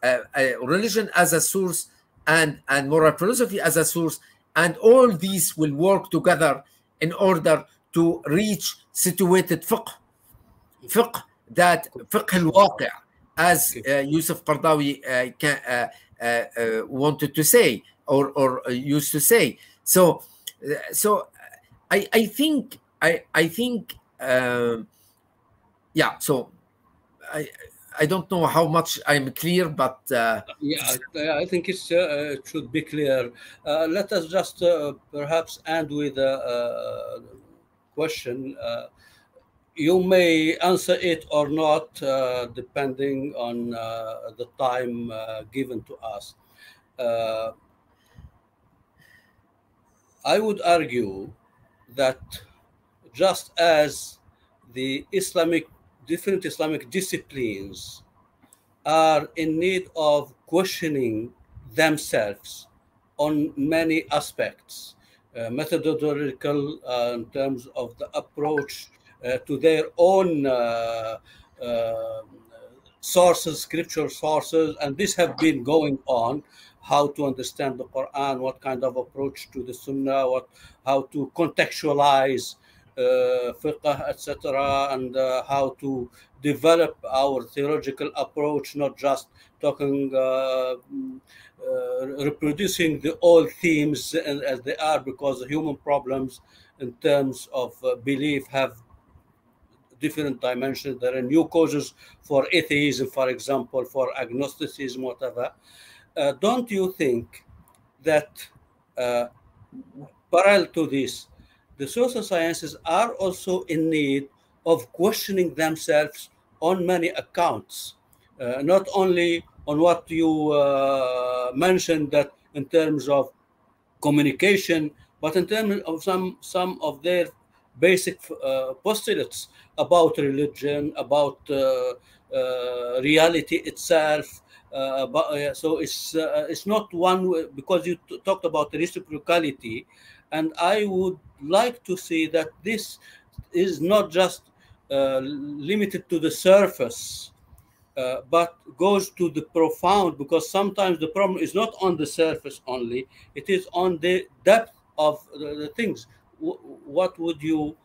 religion as a source and and moral philosophy as a source and all these will work together in order to reach situated fiqh. Fiqh that fiqh al-waqi' as uh, Yusuf Qardawi uh, can, uh, uh, uh, wanted to say or, or uh, used to say. So so I, I think I, I think um, yeah so I, I don't know how much I'm clear, but uh, yeah, I, I think it's, uh, it should be clear. Uh, let us just uh, perhaps end with a, question. you may answer it or not, depending on the time given to us. I would argue that just as the Islamic different Islamic disciplines are in need of questioning themselves on many aspects, uh, methodological uh, in terms of the approach uh, to their own uh, uh, sources, scriptural sources, and this have been going on. How to understand the Quran, what kind of approach to the Sunnah, what how to contextualize fiqh, etc., and uh, how to develop our theological approach, not just talking, uh, reproducing the old themes as they are, because human problems in terms of belief have different dimensions. There are new causes for atheism, for example, for agnosticism, whatever. Uh, don't you think that uh, parallel to this, the social sciences are also in need of questioning themselves on many accounts, uh, not only on what you uh, mentioned that in terms of communication, but in terms of some some of their basic uh, postulates about religion, about uh, uh, reality itself. Uh, so it's it's not one because you talked about reciprocality and I would like to see that this is not just uh, limited to the surface, uh, but goes to the profound because sometimes the problem is not on the surface only, it is on the depth of the, the things. W- what would you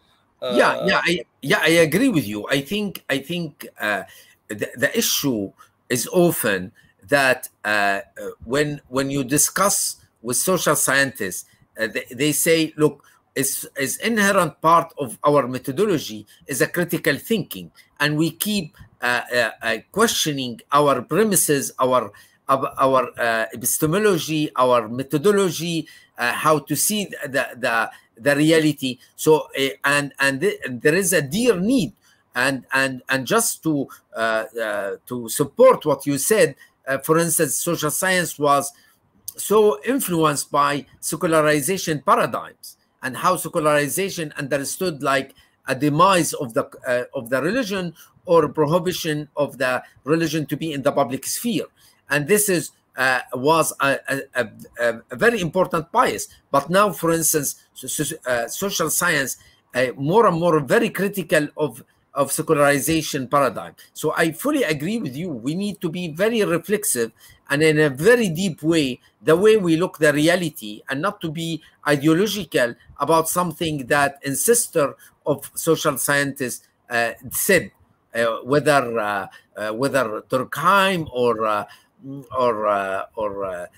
Uh, yeah, yeah, I, yeah, I agree with you. I think, I think uh, the, the issue is often that uh, when when you discuss with social scientists, uh, they, say, look, is is inherent part of our methodology is a critical thinking, and we keep uh, uh, questioning our premises, our our epistemology, our methodology, how to see the the the reality. So and and th there is a dear need and and and just to uh, uh, to support what you said uh, for instance social science was so influenced by secularization paradigms and how secularization understood like a demise of the uh, of the religion or prohibition of the religion to be in the public sphere. And this is uh, was a, a, a, a, very important bias. But now for instance so, so, uh, social science more and more very critical of of secularization paradigm. So I fully agree with you. We need to be very reflexive and in a very deep way, the way we look the reality and not to be ideological about something that a sister of social scientists uh, said, uh, whether uh, uh whether Durkheim or uh, or uh, or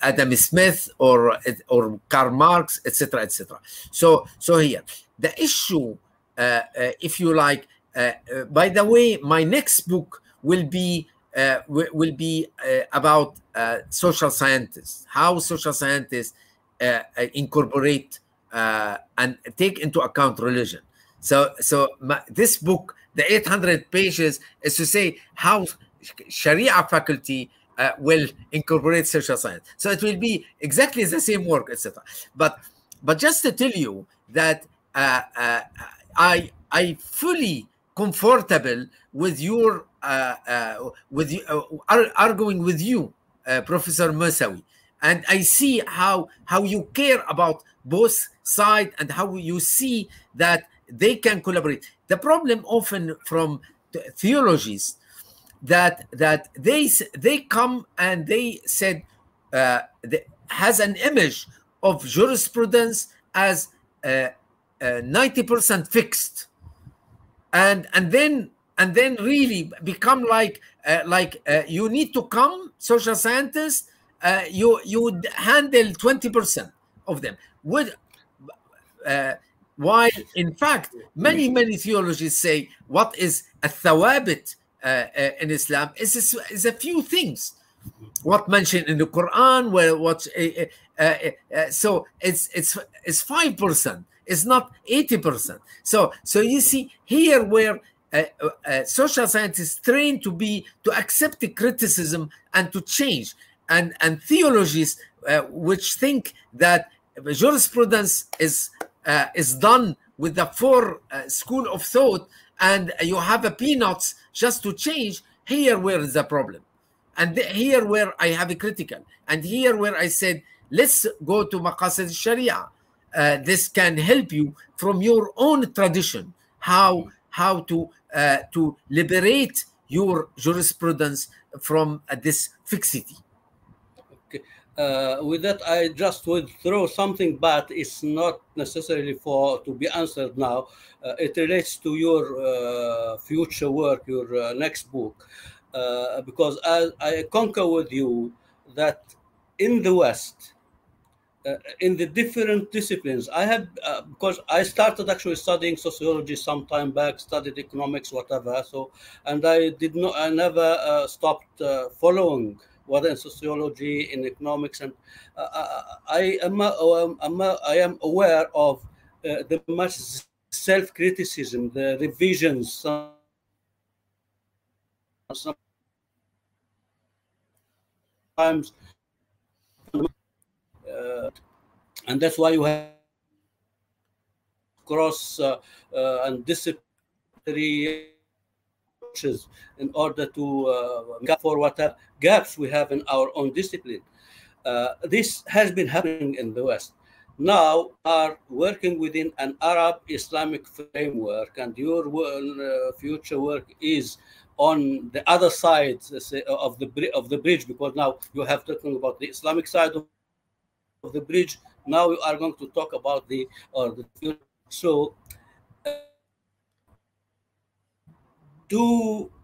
Adam Smith or or Karl Marx, etc., etc. So so here the issue uh, uh, Uh, uh, if you like. Uh, uh, by the way, my next book will be will be about social scientists, how social scientists incorporate and take into account religion. So, so my, this book, the 800 pages, is to say how Sharia faculty uh, will incorporate social science. So it will be exactly the same work, etc. But, but just to tell you that uh, uh, I I fully comfortable with your uh, uh, with uh, arguing with you, uh, Professor Mesawi, and I see how how you care about both sides and how you see that they can collaborate. The problem often from theologies that that they they come and they said uh, has an image of jurisprudence as uh, 90% uh, fixed. And and then and then really become like uh, like uh, you need to come social scientists uh, you you would handle 20% of them. Would uh, while in fact many many theologians say what is a thawabit uh, in islam is, is a few things. What mentioned in the quran where what so it's it's it's 5% it's not 80%. So, so you see here where uh, uh, uh, social scientists trained to be to accept the criticism and to change, and and theologians uh, which think that jurisprudence is uh, is done with the four uh, school of thought, and you have a peanuts just to change. Here where is the problem, and here where I have a critical, and here where I said let's go to maqasid sharia uh, this can help you from your own tradition how how to uh, to liberate your jurisprudence from uh, this fixity. Okay. Uh, with that i just would throw something but it's not necessarily for to be answered now. Uh, it relates to your uh, future work your next book. Because I, I concur with you that in the west in the different disciplines. I have uh, because I started actually studying sociology some time back, studied economics, whatever. So, and I did not, I never uh, stopped uh, following whether in sociology, in economics, and uh, uh, I am um, I'm, I am aware of the much self-criticism, the revisions. Sometimes uh, and that's why you have cross uh, uh, and disciplinary approaches in order to uh, gap for whatever gaps we have in our own discipline. Uh, this has been happening in the West. Now are working within an Arab Islamic framework, and your uh, future work is on the other side of the of the bridge because now you have talking about the Islamic side of of the bridge. Now we are going to talk about the or the so uh,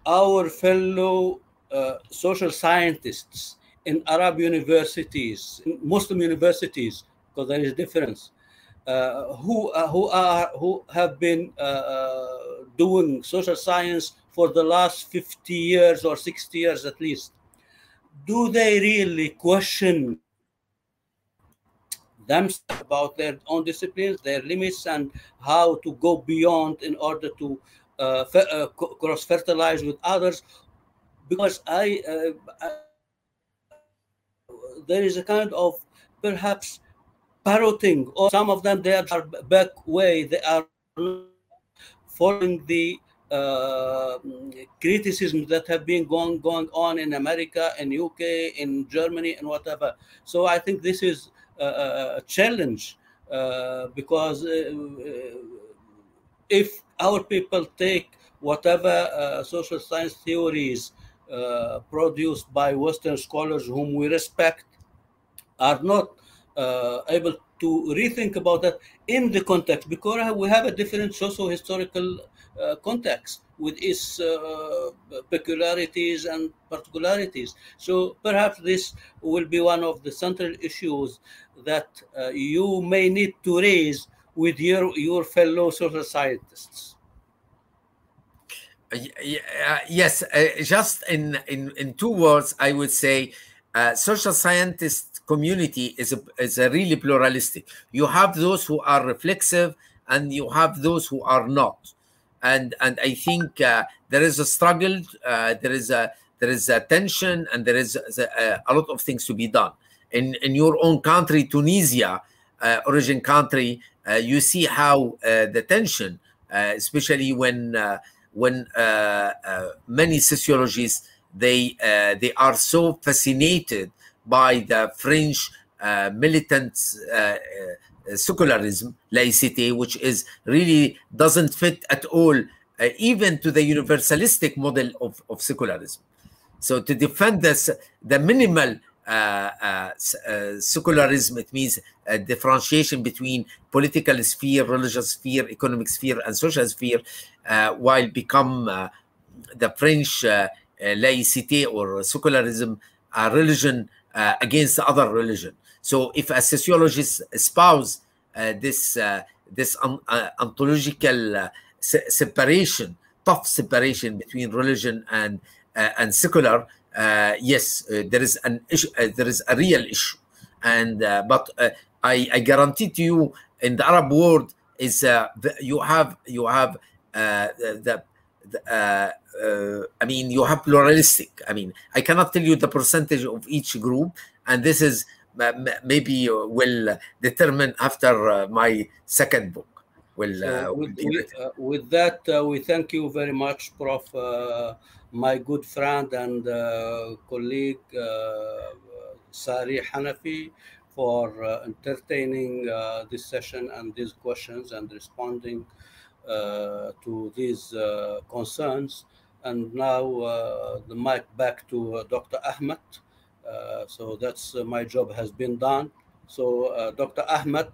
our fellow uh, social scientists in Arab universities, in Muslim universities, because there is difference, uh, who uh, who are who have been uh, doing social science for the last 50 years or 60 years at least, do they really question themselves about their own disciplines, their limits, and how to go beyond in order to uh, uh, cross fertilize with others? Because I, uh, I, there is a kind of perhaps parroting, or some of them they are back way, they are following the uh, criticisms that have been going going on in America, in UK, in Germany, and whatever. So I think this is challenge uh, because uh, if our people take whatever uh, social science theories uh, produced by Western scholars whom we respect are not uh, able to rethink about that in the context because we have a different socio-historical uh, context with its uh, peculiarities and particularities. So perhaps this will be one of the central issues that uh, you may need to raise with your, your fellow social scientists. yes, just in, in, in two words, I would say social scientist community is a, is a really pluralistic. You have those who are reflexive and you have those who are not and and I think uh, there is a struggle, uh, there is a there is a tension, and there is a, a, lot of things to be done. In in your own country, Tunisia, uh, origin country, uh, you see how uh, the tension, uh, especially when when many sociologists they they are so fascinated by the French militant uh, secularism, laicity, which is really doesn't fit at all, uh, even to the universalistic model of, of secularism. So to defend this, the minimal uh, uh, uh secularism, it means differentiation between political sphere, religious sphere, economic sphere, and social sphere, uh, while become the French laicity or secularism, a religion against other religion. So if a sociologist espouse uh, this uh, this uh, ontological uh, se separation, tough separation between religion and uh, and secular, uh, yes, there is an issue. there is a real issue, and but I, I guarantee to you, in the Arab world, is the, you have you have the, the I mean, you have pluralistic. I mean, I cannot tell you the percentage of each group, and this is maybe will determine after uh, my second book. Will, so uh, with, with, uh, with, that, we thank you very much, Prof. my good friend and colleague Sari Hanafi for uh, entertaining uh, this session and these questions and responding uh, to these concerns. And now the mic back to Dr. Ahmed uh, so that's uh, my job has been done. So uh, Dr. Ahmed.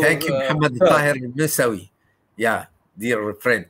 thank you, Muhammad Tahir Mesawi. Yeah, dear friend.